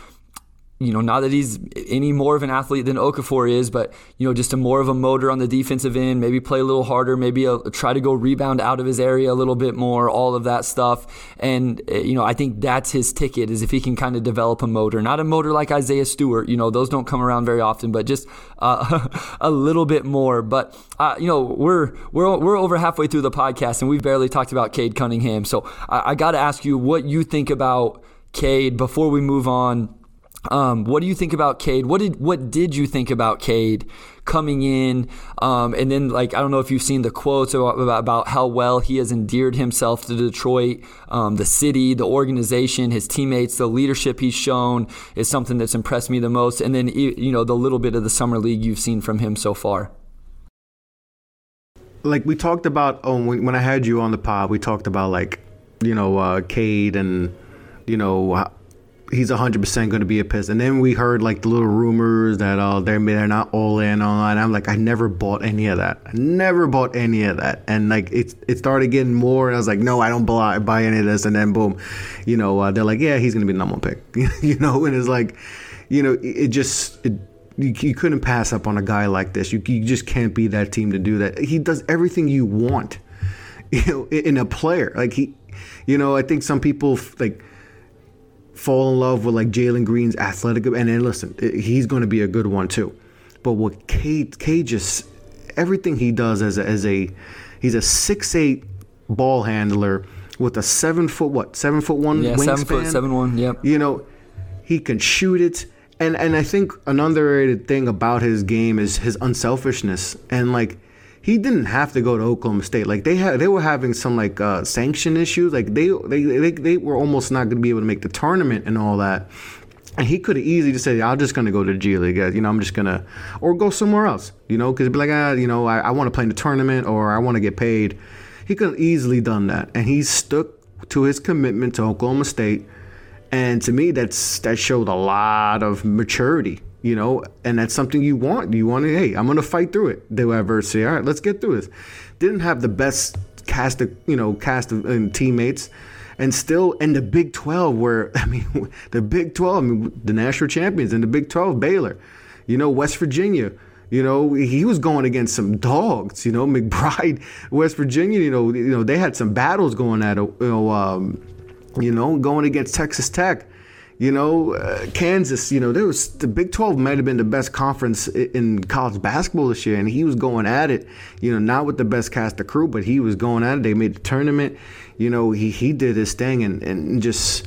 you know, not that he's any more of an athlete than Okafor is, but you know, just a more of a motor on the defensive end. Maybe play a little harder. Maybe a, try to go rebound out of his area a little bit more. All of that stuff, and eh, you know, I think that's his ticket is if he can kind of develop a motor, not a motor like Isaiah Stewart. You know, those don't come around very often, but just uh, a little bit more. But uh, you know, we're we're we're over halfway through the podcast, and we've barely talked about Cade Cunningham. So I, I got to ask you what you think about Cade before we move on um, what do you think about Cade? What did what did you think about Cade coming in? Um, and then, like, I don't know if you've seen the quotes about, about how well he has endeared himself to Detroit, um, the city, the organization, his teammates, the leadership he's shown is something that's impressed me the most. And then, you know, the little bit of the summer league you've seen from him so far. Like we talked about, oh, when I had you on the pod, we talked about like, you know, uh, Cade and you know he's 100% going to be a piss. And then we heard like the little rumors that uh, they're, they're not all in on that. I'm like, I never bought any of that. I never bought any of that. And like it, it started getting more. And I was like, no, I don't buy, buy any of this. And then boom, you know, uh, they're like, yeah, he's going to be the number one pick. you know, and it's like, you know, it, it just, it, you, you, couldn't pass up on a guy like this. You, you just can't be that team to do that. He does everything you want, you know, in a player. Like he, you know, I think some people like, fall in love with like Jalen Green's athletic. And then listen, he's going to be a good one too. But what Cade just everything he does as a, as a he's a six eight ball handler with a seven foot what seven foot one yeah wingspan. seven foot seven one yep. You know, he can shoot it. And and I think an underrated thing about his game is his unselfishness and like he didn't have to go to Oklahoma State. Like they had, they were having some like uh, sanction issues. Like they, they, they, they were almost not going to be able to make the tournament and all that. And he could have easily just said, "I'm just going to go to G League. You know, I'm just gonna, or go somewhere else. You know, because be like, ah, you know, I, I want to play in the tournament or I want to get paid." He could have easily done that, and he stuck to his commitment to Oklahoma State. And to me, that's that showed a lot of maturity you know, and that's something you want. You want to, hey, I'm going to fight through it. The adversity. All right, let's get through this. Didn't have the best cast of, you know, cast of and teammates. And still in the Big 12, where, I mean, the Big 12, I mean, the national champions in the Big 12, Baylor, you know, West Virginia, you know, he was going against some dogs. You know, McBride, West Virginia. You know, you know they had some battles going at. You know, um, you know, going against Texas Tech. You know, uh, Kansas, you know, there was the Big 12 might have been the best conference in college basketball this year, and he was going at it, you know, not with the best cast of crew, but he was going at it. They made the tournament. You know, he, he did his thing and, and just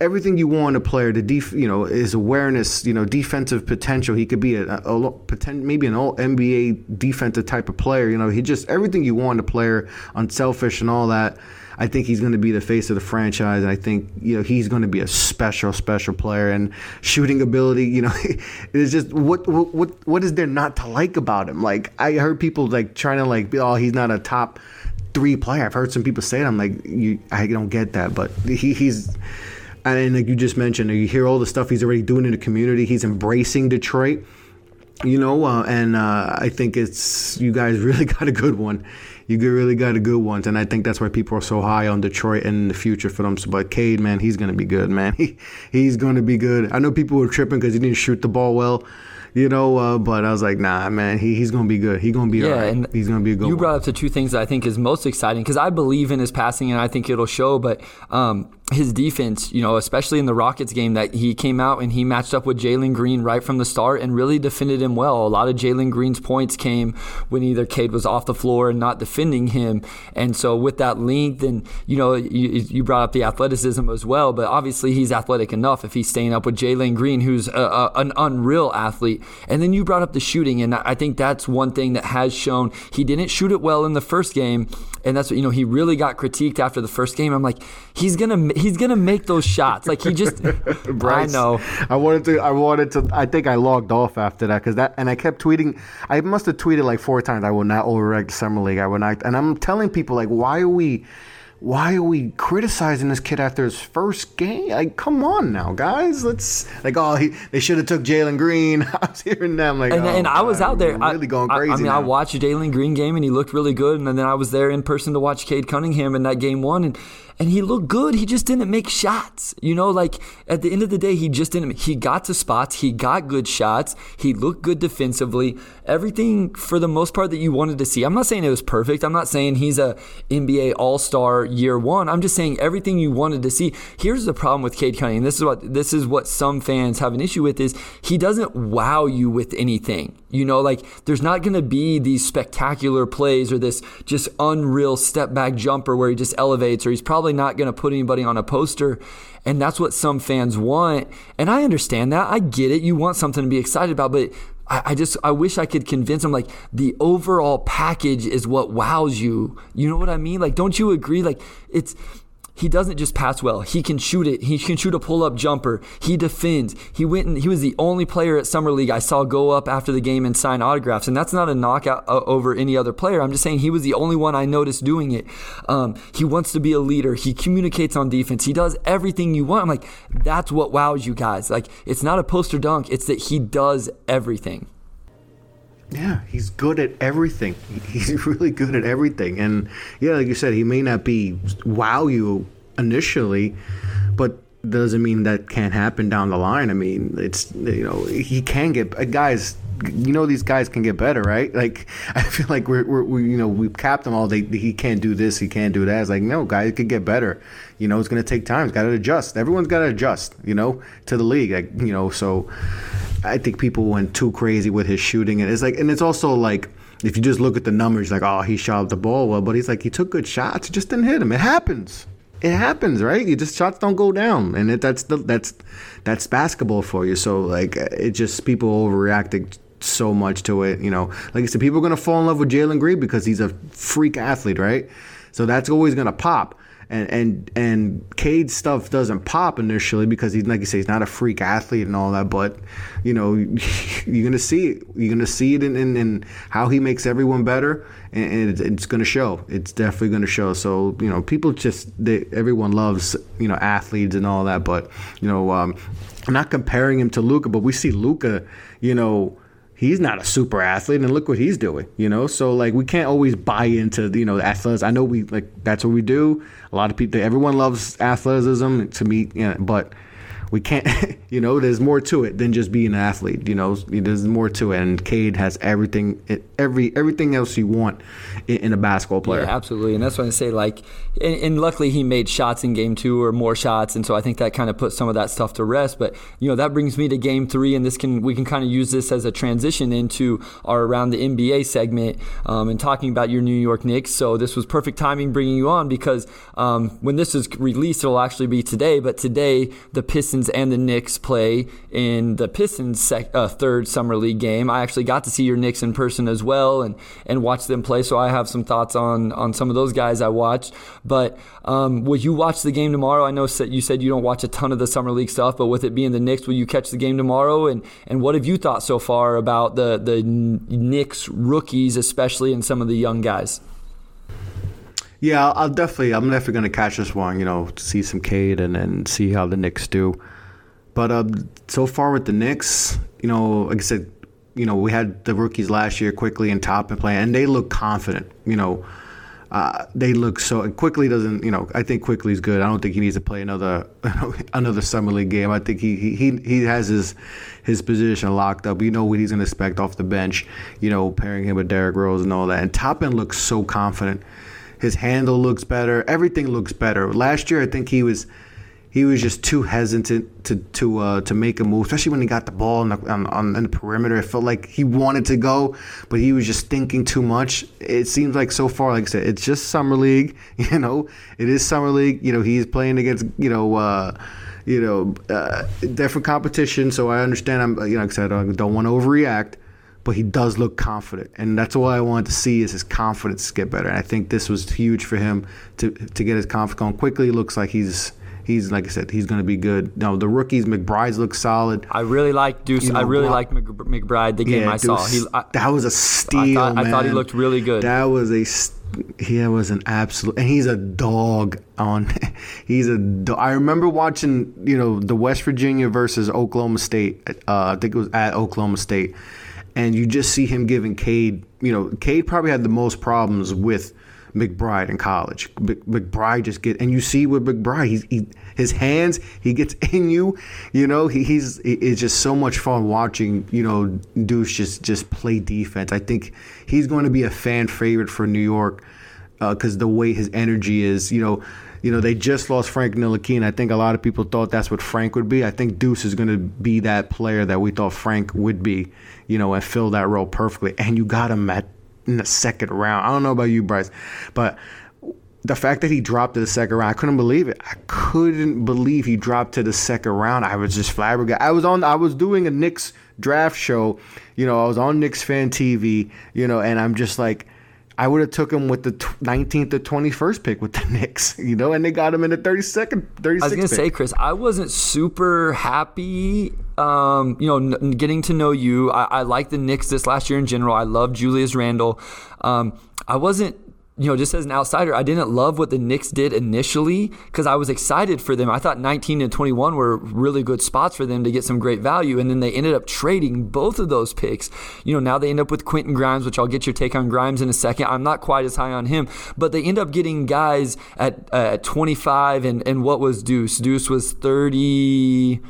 everything you want a player to def, you know his awareness you know defensive potential he could be a, a, a maybe an all NBA defensive type of player you know he just everything you want a player unselfish and all that I think he's going to be the face of the franchise. I think you know he's going to be a special, special player. And shooting ability, you know, it's just what what what is there not to like about him? Like I heard people like trying to like, oh, he's not a top three player. I've heard some people say it. I'm like, you, I don't get that, but he, he's. And like you just mentioned, you hear all the stuff he's already doing in the community. He's embracing Detroit you know, uh, and uh, I think it's you guys really got a good one you really got a good ones, and I think that's why people are so high on Detroit in the future for them. But Cade, man, he's gonna be good, man. He he's gonna be good. I know people were tripping because he didn't shoot the ball well you know. Uh, but I was like, nah, man, he, he's gonna be good. He's gonna be yeah, and he's gonna be a good. You one. brought up the two things that I think is most exciting because I believe in his passing and I think it'll show. But um, his defense, you know, especially in the Rockets game, that he came out and he matched up with Jalen Green right from the start and really defended him well. A lot of Jalen Green's points came when either Cade was off the floor and not defending him, and so with that length and you know, you, you brought up the athleticism as well. But obviously, he's athletic enough if he's staying up with Jalen Green, who's a, a, an unreal athlete. And then you brought up the shooting, and I think that's one thing that has shown he didn't shoot it well in the first game, and that's what you know he really got critiqued after the first game. I'm like, he's gonna he's gonna make those shots. Like he just, Bryce, I know. I wanted to. I wanted to. I think I logged off after that because that, and I kept tweeting. I must have tweeted like four times. I will not overreact the summer league. I will not. And I'm telling people like, why are we? Why are we criticizing this kid after his first game? Like, come on now, guys. Let's like, oh, he, they should have took Jalen Green. I was hearing them like, and, oh, and I was out there, really going crazy. I, I mean, now. I watched Jalen Green game and he looked really good, and then I was there in person to watch Cade Cunningham in that game one, and and he looked good. He just didn't make shots. You know, like at the end of the day, he just didn't. He got to spots. He got good shots. He looked good defensively. Everything for the most part that you wanted to see. I'm not saying it was perfect. I'm not saying he's a NBA All Star year one. I'm just saying everything you wanted to see. Here's the problem with Cade Cunningham. This is what this is what some fans have an issue with is he doesn't wow you with anything. You know, like there's not going to be these spectacular plays or this just unreal step back jumper where he just elevates or he's probably not going to put anybody on a poster. And that's what some fans want. And I understand that. I get it. You want something to be excited about, but I, I just I wish I could convince them like the overall package is what wows you. You know what I mean? Like, don't you agree? Like, it's he doesn't just pass well. He can shoot it. He can shoot a pull-up jumper. He defends. He went and he was the only player at summer league I saw go up after the game and sign autographs. And that's not a knockout uh, over any other player. I'm just saying he was the only one I noticed doing it. Um, he wants to be a leader. He communicates on defense. He does everything you want. I'm like, that's what wows you guys. Like, it's not a poster dunk. It's that he does everything. Yeah, he's good at everything. He's really good at everything. And yeah, like you said, he may not be wow you initially, but doesn't mean that can't happen down the line. I mean, it's you know he can get guys. You know these guys can get better, right? Like I feel like we're, we're we, you know we've capped them all. They he can't do this, he can't do that. It's like no, guys could get better. You know, it's gonna take time. It's got to adjust. Everyone's got to adjust. You know, to the league. Like you know, so I think people went too crazy with his shooting, and it's like, and it's also like if you just look at the numbers, like oh he shot the ball well, but he's like he took good shots, he just didn't hit them. It happens. It happens, right? You just shots don't go down, and it, that's the that's that's basketball for you. So like it just people overreacting so much to it. You know, like I said, people are gonna fall in love with Jalen Green because he's a freak athlete, right? So that's always gonna pop and and and Cade's stuff doesn't pop initially because he's like you say he's not a freak athlete and all that, but you know you're gonna see it. You're gonna see it in, in, in how he makes everyone better, and, and it's gonna show. It's definitely gonna show. So you know people just they, everyone loves you know athletes and all that, but you know um, I'm not comparing him to Luka, but we see Luka, you know he's not a super athlete and look what he's doing you know? So like we can't always buy into you know the i know we like that's what we do. A lot of people everyone loves athleticism to me you know, but we can't you know there's more to it than just being an athlete you know there's more to it. And Cade has everything every everything else you want in, a basketball player. Yeah, absolutely. And that's why I say like and, and, luckily he made shots in game two or more shots. And so I think that kind of put some of that stuff to rest. But you know that brings me to game three. And this can we can kind of use this as a transition into our around the NBA segment um, and talking about your New York Knicks. So this was perfect timing bringing you on because um, when this is released it'll actually be today. But today the Pistons Pistons and the Knicks play in the Pistons' sec- uh, third summer league game. I actually got to see your Knicks in person as well and and watch them play, so I have some thoughts on on some of those guys I watched. But um, will you watch the game tomorrow? I know you said you don't watch a ton of the summer league stuff, but with it being the Knicks, will you catch the game tomorrow? And and what have you thought so far about the the Knicks rookies, especially and some of the young guys? Yeah, I'll definitely. I'm definitely going to catch this one. You know, see some Cade and, and see how the Knicks do. But uh, so far with the Knicks, you know, like I said, you know, we had the rookies last year, Quickley and Toppin play, and they look confident. You know, uh, they look so. Quickley doesn't. You know, I think Quickley's good. I don't think he needs to play another another summer league game. I think he he he has his his position locked up. You know what he's going to expect off the bench. You know, pairing him with Derrick Rose and all that. And Toppin looks so confident. His handle looks better. Everything looks better. Last year, I think he was he was just too hesitant to to uh, to make a move, especially when he got the ball on the, on, on the perimeter. It felt like he wanted to go, but he was just thinking too much. It seems like so far, like I said, it's just summer league. You know, it is summer league. You know, he's playing against you know. Uh, you know, uh, different competition. So I understand. I'm, you know, like I said, I don't want to overreact but he does look confident, and that's what I wanted to see is his confidence get better. And I think this was huge for him to to get his confidence going Quickley. Looks like he's he's like I said, he's going to be good. Now the rookies, McBride's look solid. I really like Deuce. You know, I really like McBride. The game yeah, I Deuce, saw, he, I, that was a steal. I thought, I thought, he looked really good. That was a. He was an absolute, and he's a dog on. he's a. I remember watching, you know, the West Virginia versus Oklahoma State. Uh, I think it was at Oklahoma State and you just see him giving Cade, you know, Cade probably had the most problems with McBride in college. McBride just get and you see with McBride, he, his hands, he gets in you. You know, he, he's it's just so much fun watching. You know, Deuce just just play defense. I think he's going to be a fan favorite for New York because uh, the way his energy is. You know. You know, they just lost Frank Ntilikina. I think a lot of people thought that's what Frank would be. I think Deuce is going to be that player that we thought Frank would be, you know, and fill that role perfectly. And you got him at in the second round. I don't know about you, Bryce, but the fact that he dropped to the second round, I couldn't believe it. I couldn't believe he dropped to the second round. I was just flabbergasted. I was on. I was doing a Knicks draft show. You know, I was on Knicks fan TV. You know, and I'm just like. I would have took him with the 19th or 21st pick with the Knicks, you know, and they got him in the 32nd, 36th. I was gonna pick. say, Chris, I wasn't super happy um, you know, n- getting to know you. I, I like the Knicks this last year in general. I love Julius Randle. Um, I wasn't you know, just as an outsider, I didn't love what the Knicks did initially because I was excited for them. I thought 19 and 21 were really good spots for them to get some great value, and then they ended up trading both of those picks. You know, now they end up with Quentin Grimes, which I'll get your take on Grimes in a second. I'm not quite as high on him, but they end up getting guys at uh, 25 and and what was Deuce? Deuce was 30.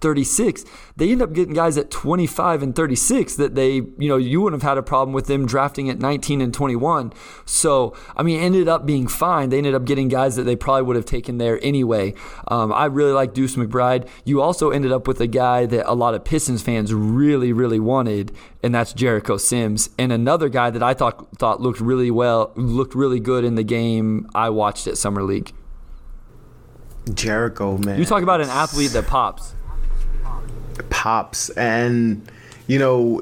36, they end up getting guys at 25 and 36 that they, you know, you wouldn't have had a problem with them drafting at 19 and 21. So, I mean, ended up being fine. They ended up getting guys that they probably would have taken there anyway. Um, I really like Deuce McBride. You also ended up with a guy that a lot of Pistons fans really, really wanted, and that's Jericho Sims. And another guy that I thought thought looked really well, looked really good in the game I watched at Summer League. Jericho, man. You talk about an athlete that pops pops, and you know,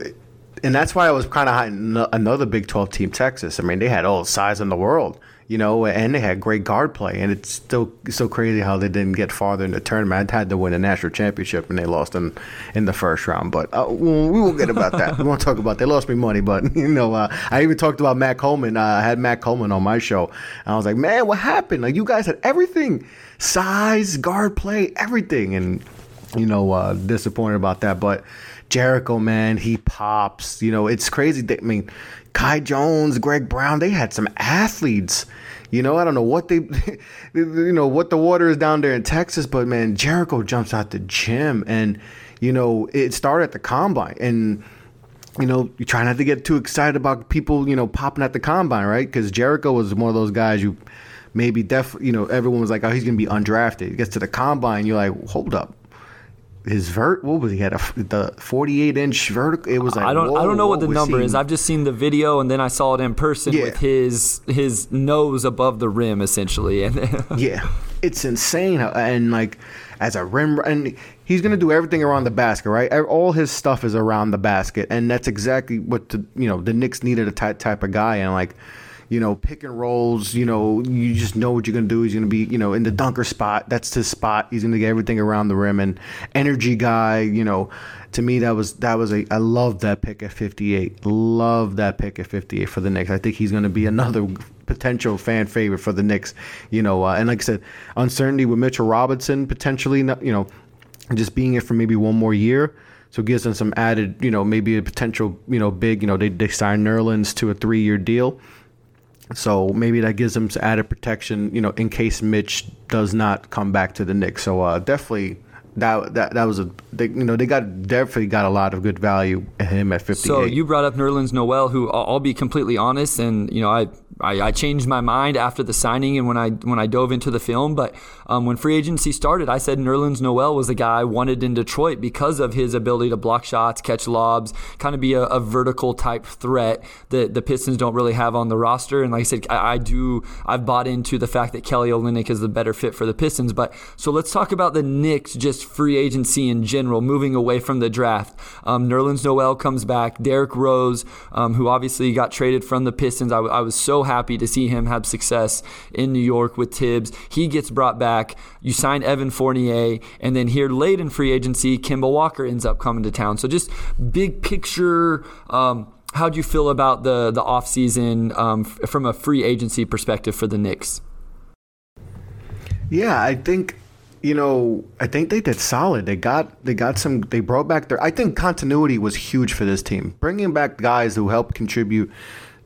and that's why I was kind of another Big Twelve team, Texas. I mean, they had all the size in the world, you know, and they had great guard play, and it's still so crazy how they didn't get farther in the tournament. I had to win a national championship, and they lost in in the first round. But uh, we won't get about that. we won't talk about. They lost me money, but you know, uh, I even talked about Matt Coleman. Uh, I had Matt Coleman on my show, and I was like, man, what happened? Like you guys had everything, size, guard play, everything, and you know, uh, disappointed about that. But Jericho, man, he pops. You know, it's crazy. I mean, Kai Jones, Greg Brown, they had some athletes. You know, I don't know what they, you know, what the water is down there in Texas, but man, Jericho jumps out the gym, and you know, it started at the combine, and you know, you try not to get too excited about people, you know, popping at the combine, right? Because Jericho was one of those guys you maybe def, you know, everyone was like, oh, he's gonna be undrafted. He gets to the combine, you're like, hold up, his vert what was he, had a the 48 inch vertical it was like I don't whoa, I don't know what the number he? is I've just seen the video and then I saw it in person yeah. with his his nose above the rim essentially and yeah it's insane and like as a rim and he's going to do everything around the basket right all his stuff is around the basket and that's exactly what the you know the Knicks needed a type type of guy and like you know, pick and rolls, you know, you just know what you're going to do. He's going to be, you know, in the dunker spot. That's his spot. He's going to get everything around the rim and energy guy, you know, to me that was that was a I love that pick at 58. Love that pick at 58 for the Knicks. I think he's going to be another potential fan favorite for the Knicks, you know, uh, and like I said, uncertainty with Mitchell Robinson potentially, you know, just being here for maybe one more year. So it gives them some added, you know, maybe a potential, you know, big, you know, they, they signed Nerlens to a three year deal. So maybe that gives them added protection, you know, in case Mitch does not come back to the Knicks. So uh, definitely that that that was a they, you know they got definitely got a lot of good value in him at 58. So you brought up Nerlens Noel, who I'll be completely honest, and you know I I, I, changed my mind after the signing and when I when I dove into the film. But um, when free agency started, I said Nerlens Noel was the guy I wanted in Detroit because of his ability to block shots, catch lobs, kind of be a, a vertical type threat that the Pistons don't really have on the roster. And like I said, I, I do I've bought into the fact that Kelly Olynyk is the better fit for the Pistons. But so let's talk about the Knicks, just free agency in general, moving away from the draft. Um, Nerlens Noel comes back. Derrick Rose, um, who obviously got traded from the Pistons, I, I was so happy to see him have success in New York with Thibs. He gets brought back. You sign Evan Fournier, and then here late in free agency, Kemba Walker ends up coming to town. So just big picture. Um, how do you feel about the the offseason um, f- from a free agency perspective for the Knicks? Yeah, I think you know, I think they did solid. They got they got some. They brought back their. I think continuity was huge for this team. Bringing back guys who helped contribute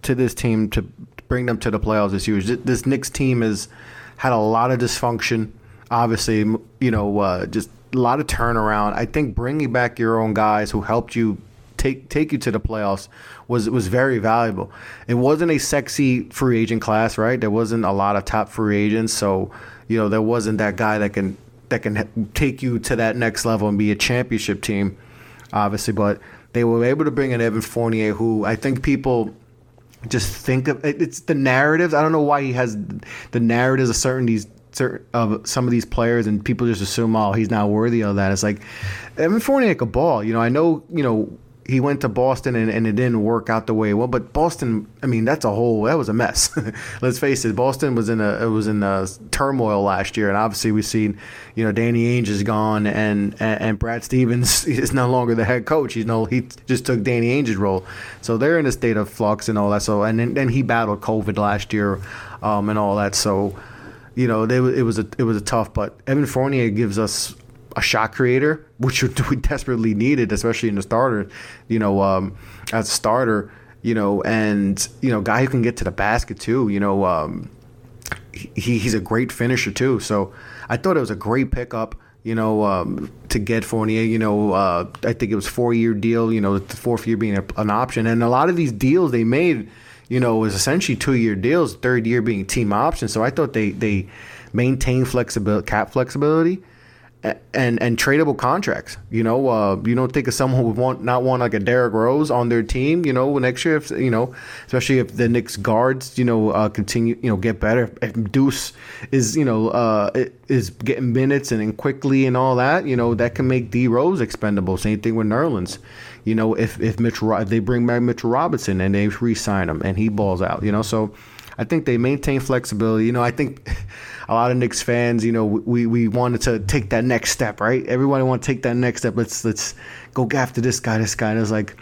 to this team to bring them to the playoffs this year. This Knicks team has had a lot of dysfunction. Obviously, you know, uh, just a lot of turnaround. I think bringing back your own guys who helped you take take you to the playoffs was was very valuable. It wasn't a sexy free agent class, right? There wasn't a lot of top free agents, so you know there wasn't that guy that can that can take you to that next level and be a championship team, obviously. But they were able to bring in Evan Fournier, who I think people just think of. It's the narratives. I don't know why he has the narratives of certain these certain of some of these players, and people just assume, oh, he's not worthy of that. It's like Evan Fournier a ball. You know, I know, you know, he went to Boston and, and it didn't work out the way well. But Boston, I mean, that's a whole that was a mess. Let's face it, Boston was in a it was in a turmoil last year, and obviously we've seen, you know, Danny Ainge is gone, and, and, and Brad Stevens is no longer the head coach. He's no he just took Danny Ainge's role, so they're in a state of flux and all that. So and then, then he battled COVID last year, um, and all that. So you know, they, it was a it was a tough. But Evan Fournier gives us a shot creator, which we desperately needed, especially in the starter. You know, um, as a starter, you know, and you know, guy who can get to the basket too. You know, um, he he's a great finisher too. So I thought it was a great pickup. You know, um, to get Fournier. You know, uh, I think it was four year deal. You know, the fourth year being a, an option, and a lot of these deals they made you know, was essentially two year deals, third year being team option. So I thought they they maintained flexibility, cap flexibility, and and tradable contracts. You know, uh, you don't think of someone who want not want like a Derrick Rose on their team. You know, next year, if you know, especially if the Knicks guards, you know, uh, continue, you know, get better. If Deuce is, you know, uh, is getting minutes and, and Quickley and all that, you know, that can make D Rose expendable. Same thing with Nerlens. You know, if if Mitch if they bring back Mitchell Robinson and they re-sign him and he balls out, you know, so I think they maintain flexibility. You know, I think a lot of Knicks fans, you know, we, we wanted to take that next step, right? Everybody want to take that next step. Let's let's go after this guy, this guy. And it's like,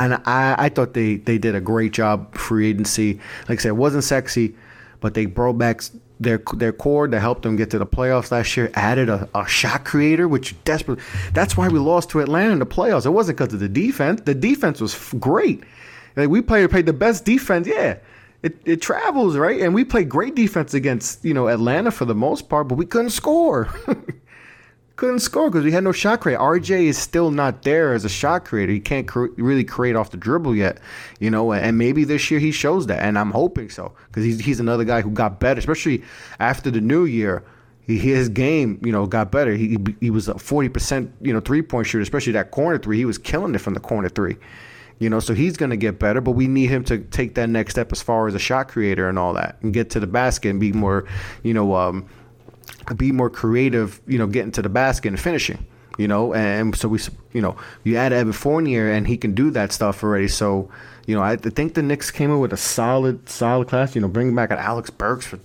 and I, I thought they, they did a great job free agency. Like I said, it wasn't sexy, but they brought back their their core to help them get to the playoffs last year. Added a, a shot creator, which desperately. That's why we lost to Atlanta in the playoffs. It wasn't because of the defense. The defense was great. Like we played played the best defense. Yeah, it, it travels, right? And we played great defense against, you know, Atlanta for the most part, but we couldn't score. couldn't score because we had no shot creator. RJ is still not there as a shot creator. He can't cre- really create off the dribble yet, you know. And maybe this year he shows that, and I'm hoping so because he's he's another guy who got better, especially after the new year. He, his game, you know, got better. He he was a 40%, you know, three point shooter, especially that corner three. He was killing it from the corner three. You know, so he's going to get better, but we need him to take that next step as far as a shot creator and all that, and get to the basket and be more, you know, um, be more creative. You know, getting to the basket and finishing. You know, and so we, you know, you add Evan Fournier and he can do that stuff already. So, you know, I think the Knicks came in with a solid, solid class. You know, bringing back an Alec Burks for,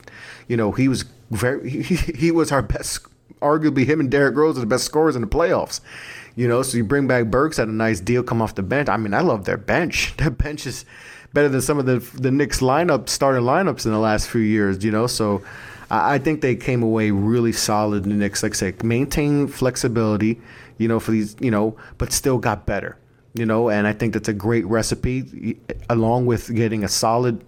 you know, he was very, he, he was our best arguably him and Derrick Rose are the best scorers in the playoffs. You know, so you bring back Burks at a nice deal, come off the bench. I mean, I love their bench. Their bench is better than some of the the Knicks lineup starting lineups in the last few years. You know, so I, I think they came away really solid. The Knicks, like I said, maintain flexibility. You know, for these, you know, but still got better. You know, and I think that's a great recipe, along with getting a solid,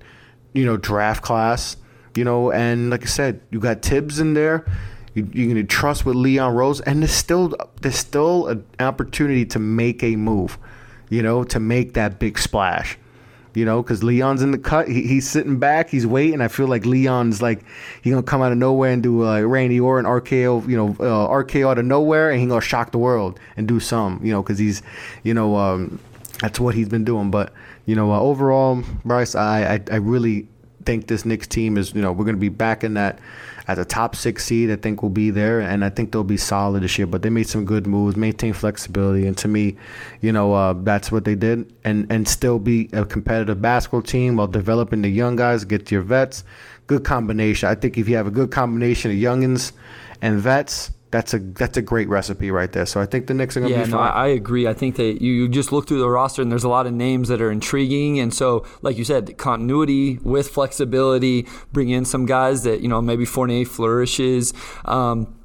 you know, draft class. You know, and like I said, you got Thibs in there. You, you're going to trust with Leon Rose, and there's still there's still an opportunity to make a move, you know, to make that big splash, you know, because Leon's in the cut. He, he's sitting back, he's waiting. I feel like Leon's like he's gonna come out of nowhere and do a Randy Orton RKO, you know, uh, RKO out of nowhere, and he's gonna shock the world and do some, you know, because he's, you know, um, that's what he's been doing. But you know, uh, overall, Bryce, I, I I really think this Knicks team is, you know, we're gonna be back in that as a top six seed, I think will be there, and I think they'll be solid this year. But they made some good moves, maintain flexibility, and to me, you know, uh, that's what they did, and and still be a competitive basketball team while developing the young guys, get your vets. Good combination. I think if you have a good combination of youngins and vets, that's a that's a great recipe right there. So I think the Knicks are going to yeah, be no, fine. I agree. I think that you, you just look through the roster and there's a lot of names that are intriguing. And so, like you said, continuity with flexibility, bring in some guys that you know maybe Fournier flourishes. Um,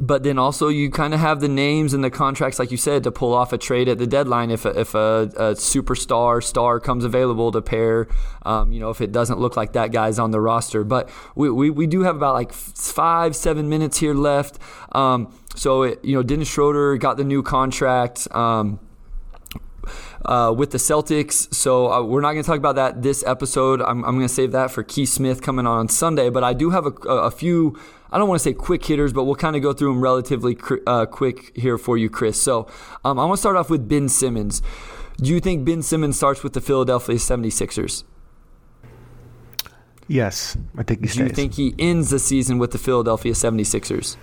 but then also you kind of have the names and the contracts, like you said, to pull off a trade at the deadline if a, if a, a superstar star comes available to pair. Um, you know, if it doesn't look like that guy's on the roster, but we, we, we do have about like five seven minutes here left. Um, so it, you know, Dennis Schroeder got the new contract. Um, uh, with the Celtics. So uh, we're not going to talk about that this episode. I'm, I'm going to save that for Keith Smith coming on Sunday. But I do have a, a few I don't want to say quick hitters, but we'll kind of go through them relatively uh, quick here for you, Chris. So um, I want to start off with Ben Simmons. Do you think Ben Simmons starts with the Philadelphia 76ers? Yes, I think he stays. Do you think he ends the season with the Philadelphia 76ers?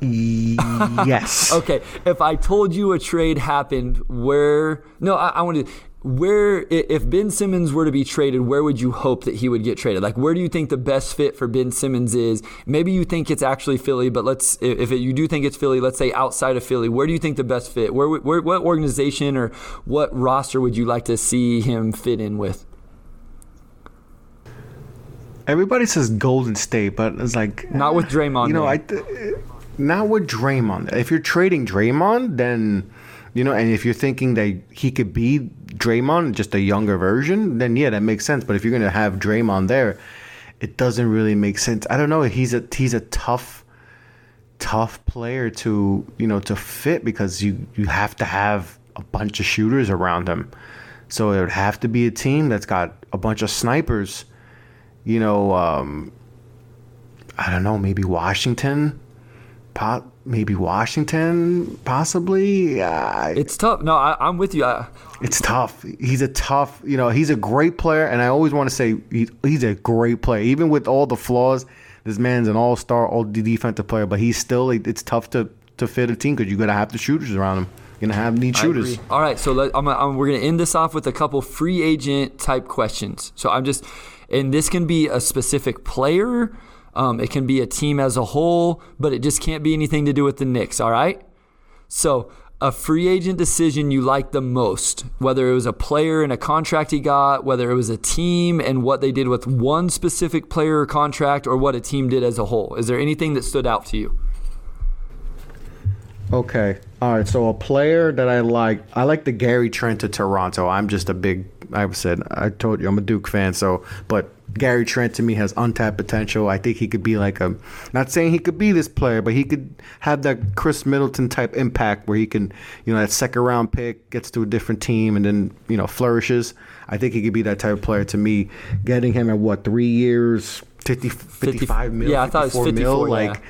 yes. okay. If I told you a trade happened where no, I, I want to where if Ben Simmons were to be traded, where would you hope that he would get traded? Like, where do you think the best fit for Ben Simmons is? Maybe you think it's actually Philly, but let's if it, you do think it's Philly, let's say outside of Philly, where do you think the best fit? Where, where what organization or what roster would you like to see him fit in with? Everybody says Golden State, but it's like not with Draymond. You know, I not with Draymond. If you're trading Draymond, then you know, and if you're thinking that he could be Draymond, just a younger version, then yeah, that makes sense. But if you're gonna have Draymond there, it doesn't really make sense. I don't know. He's a he's a tough, tough player to you know to fit because you you have to have a bunch of shooters around him. So it would have to be a team that's got a bunch of snipers. You know, um, I don't know, maybe Washington maybe Washington, possibly. Uh, it's tough. No, I, am with you. I, it's tough. He's a tough. You know, he's a great player, and I always want to say he, he's a great player, even with all the flaws. This man's an all-star, all defensive player, but he's still. It's tough to to fit a team because you're gonna have the shooters around him. You're gonna have need shooters. All right, so let, I'm, I'm, we're gonna end this off with a couple free agent type questions. So I'm just, and this can be a specific player um, it can be a team as a whole, but it just can't be anything to do with the Knicks, all right? So, a free agent decision you like the most, whether it was a player and a contract he got, whether it was a team and what they did with one specific player or contract, or what a team did as a whole. Is there anything that stood out to you? Okay. All right. So a player that I like, I like the Gary Trent to Toronto. I'm just a big. I said I told you I'm a Duke fan. So, but Gary Trent to me has untapped potential. I think he could be like a, not saying he could be this player, but he could have that Khris Middleton type impact where he can, you know, that second round pick gets to a different team and then, you know, flourishes. I think he could be that type of player to me. Getting him at what, three years, 50, 55 50, mil, yeah, I thought it was 54 mil, yeah. like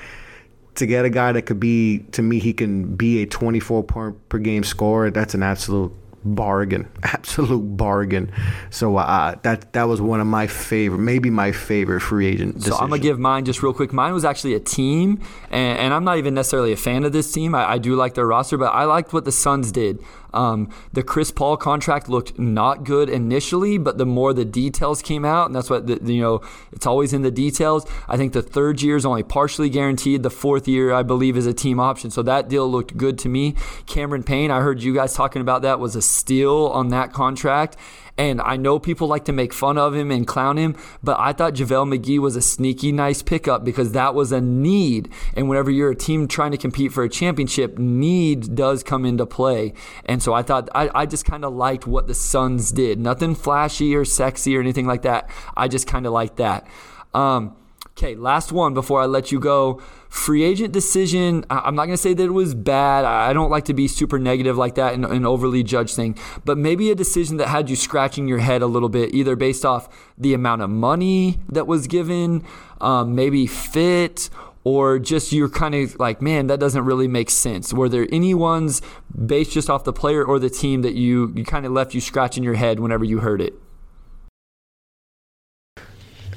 to get a guy that could be to me he can be a 24 point per game scorer that's an absolute bargain, absolute bargain. So uh, that that was one of my favorite, maybe my favorite free agent. Decision. So I'm gonna give mine just real quick. Mine was actually a team, and, and I'm not even necessarily a fan of this team. I, I, do like their roster, but I liked what the Suns did. Um, the Chris Paul contract looked not good initially, but the more the details came out, and that's what the, you know, it's always in the details. I think the third year is only partially guaranteed. The fourth year, I believe, is a team option. So that deal looked good to me. Cameron Payne, I heard you guys talking about that, was a steal on that contract. And I know people like to make fun of him and clown him, but I thought JaVale McGee was a sneaky nice pickup because that was a need. And whenever you're a team trying to compete for a championship, need does come into play. And so I thought, I, I just kind of liked what the Suns did. Nothing flashy or sexy or anything like that. I just kind of liked that. Um, okay, last one before I let you go. Free agent decision, I'm not going to say that it was bad. I don't like to be super negative like that and, and, overly judge thing, but maybe a decision that had you scratching your head a little bit, either based off the amount of money that was given, um, maybe fit, or just you're kind of like, man, that doesn't really make sense. Were there any ones based just off the player or the team that you, you kind of left you scratching your head whenever you heard it?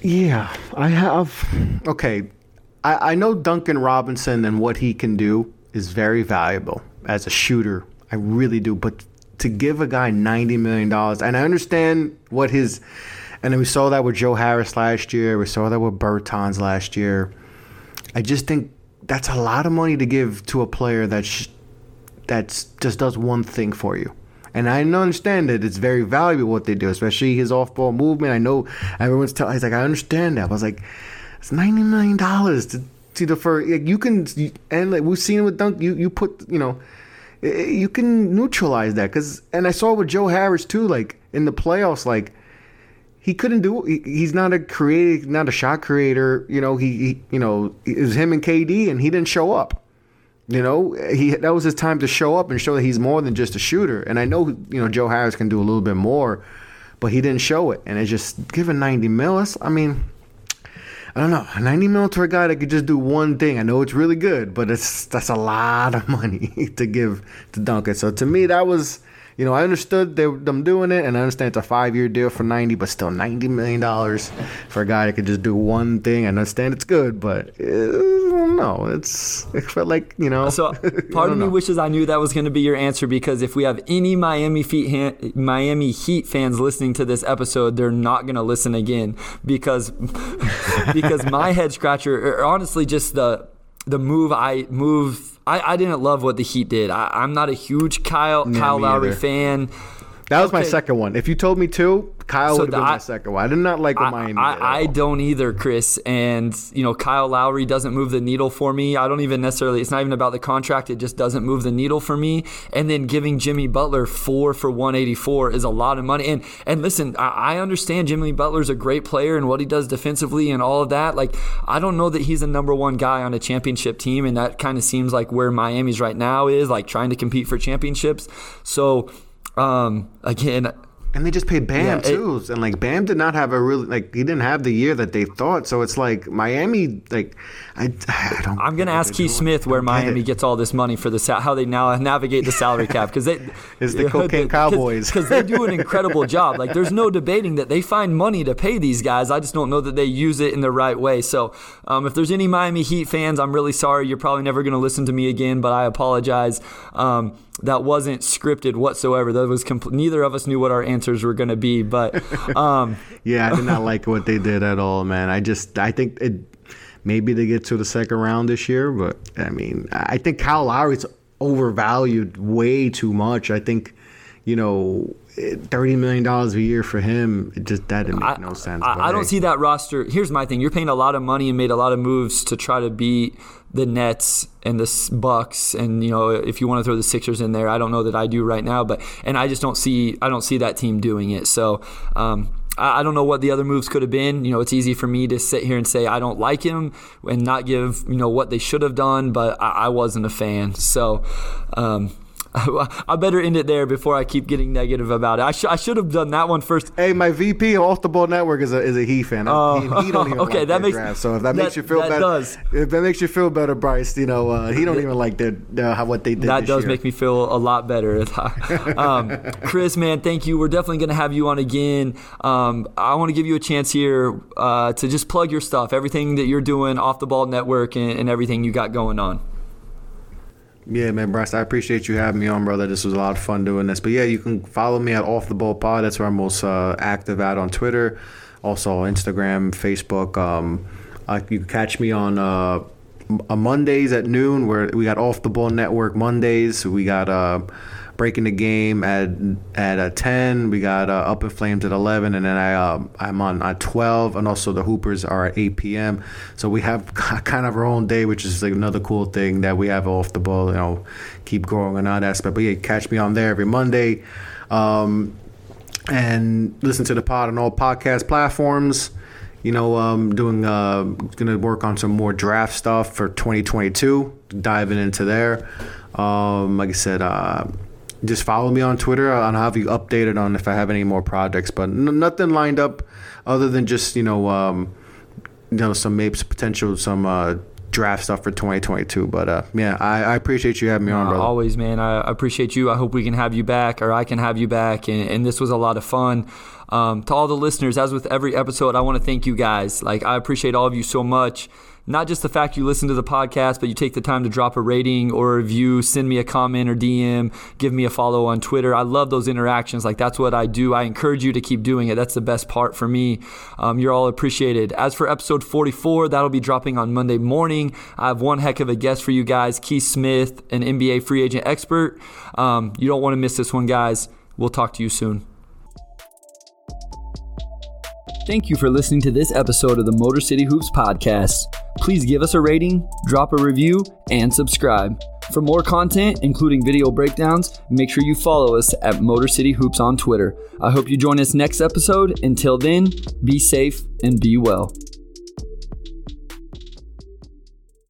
Yeah, I have. Okay, I, I know Duncan Robinson and what he can do is very valuable as a shooter. I really do. But to give a guy $90 million, and I understand what his, and we saw that with Joe Harris last year, we saw that with Bertans last year. I just think that's a lot of money to give to a player that's that's just does one thing for you. And I understand that it's very valuable what they do, especially his off-ball movement. I know everyone's telling. He's like, I understand that. I was like, It's ninety million dollars to to the for like, you can and like we've seen it with Dunk. You you put you know you can neutralize that because and I saw with Joe Harris too. Like in the playoffs, like he couldn't do. He, he's not a creative, not a shot creator. You know, he, he you know it was him and KD, and he didn't show up. You know, he that was his time to show up and show that he's more than just a shooter. And I know you know Joe Harris can do a little bit more, but he didn't show it. And it's just given ninety mil. I mean, I don't know, ninety mil to a guy that could just do one thing. I know it's really good, but it's that's a lot of money to give to Duncan. So to me, that was you know, I understood they, them doing it, and I understand it's a five year deal for ninety, but still ninety million dollars for a guy that could just do one thing. I understand it's good, but uh, no, it's it felt like you know. So part of me wishes I knew that was going to be your answer because if we have any Miami Heat Miami Heat fans listening to this episode, they're not going to listen again because because my head scratcher, or honestly, just the the move I move I, I didn't love what the Heat did. I, am not a huge Kyle Kyle Lowry either. fan. That was okay. my second one. If you told me two, Kyle so would have been I, my second one. I did not like what I, Miami I, I, don't either, Chris. And you know, Kyle Lowry doesn't move the needle for me. I don't even necessarily. It's not even about the contract. It just doesn't move the needle for me. And then giving Jimmy Butler four for 184 is a lot of money. And and listen, I, I understand Jimmy Butler's a great player and what he does defensively and all of that. Like I don't know that he's a number one guy on a championship team, and that kind of seems like where Miami's right now is, like trying to compete for championships. So um, again, and they just paid Bam yeah, too, it, and like Bam did not have a really like he didn't have the year that they thought. So it's like Miami, like I, I don't. I'm gonna ask Keith Smith where Miami gets all this money for the how they now navigate the salary cap because they is the cocaine cowboys because they do an incredible job. Like there's no debating that they find money to pay these guys. I just don't know that they use it in the right way. So um, if there's any Miami Heat fans, I'm really sorry. You're probably never gonna listen to me again, but I apologize. Um, that wasn't scripted whatsoever. That was compl- neither of us knew what our answers were going to be. But um, yeah, I did not like what they did at all, man. I just I think it maybe they get to the second round this year, but I mean I think Kyle Lowry's overvalued way too much. I think you know thirty million dollars a year for him, it just that didn't make I, no sense. I, I don't see that roster. Here's my thing: you're paying a lot of money and made a lot of moves to try to beat the Nets and the Bucks, and you know if you want to throw the Sixers in there, I don't know that I do right now, but and I just don't see I don't see that team doing it. So. Um, I don't know what the other moves could have been. You know, it's easy for me to sit here and say I don't like him and not give you know what they should have done, but I, I wasn't a fan. So, um, I better end it there before I keep getting negative about it. I, sh- I should have done that one first. Hey, my VP off the ball network is a is a he fan. Uh, he, he, don't even okay, like that makes draft. so if that, that, makes you feel that better, does. if that makes you feel better, Bryce, you know uh, he don't even like their, their how what they did. That does year. make me feel a lot better. um, Chris, man, thank you. We're definitely going to have you on again. Um, I want to give you a chance here uh, to just plug your stuff, everything that you're doing off the ball network, and, and everything you got going on. Yeah, man, Bryce, I appreciate you having me on, brother. This was a lot of fun doing this. But yeah, you can follow me at Off the Ball Pod. That's where I'm most uh, active at on Twitter, also Instagram, Facebook. Um, you can catch me on uh, Mondays at noon, where we got Off the Ball Network Mondays. We got. Uh, breaking the game at at uh, 10. We got uh, Up in Flames at 11, and then I uh, I'm on at 12, and also the Hoopers are at 8 p.m. So we have kind of our own day, which is like another cool thing that we have off the ball. You know, keep growing on that aspect. But yeah, catch me on there every Monday, um, and listen to the pod on all podcast platforms you know, um, doing uh, gonna work on some more draft stuff for 2022, diving into there. Um, like I said, uh, just follow me on Twitter. I'll have you updated on if I have any more projects, but n- nothing lined up other than just you know, um, you know, some maybe potential some uh, draft stuff for 2022. But uh, yeah, I, I, appreciate you having me on, brother. always, man. I appreciate you. I hope we can have you back, or I can have you back. And, and this was a lot of fun. Um, to all the listeners, as with every episode, I want to thank you guys. Like I appreciate all of you so much not just the fact you listen to the podcast, but you take the time to drop a rating or a review, send me a comment or DM, give me a follow on Twitter. I love those interactions. Like that's what I do. I encourage you to keep doing it. That's the best part for me. Um, you're all appreciated. As for episode 44, that'll be dropping on Monday morning. I have one heck of a guest for you guys, Keith Smith, an NBA free agent expert. Um, you don't want to miss this one, guys. We'll talk to you soon. Thank you for listening to this episode of the Motor City Hoops podcast. Please give us a rating, drop a review, and subscribe. For more content, including video breakdowns, make sure you follow us at Motor City Hoops on Twitter. I hope you join us next episode. Until then, be safe and be well.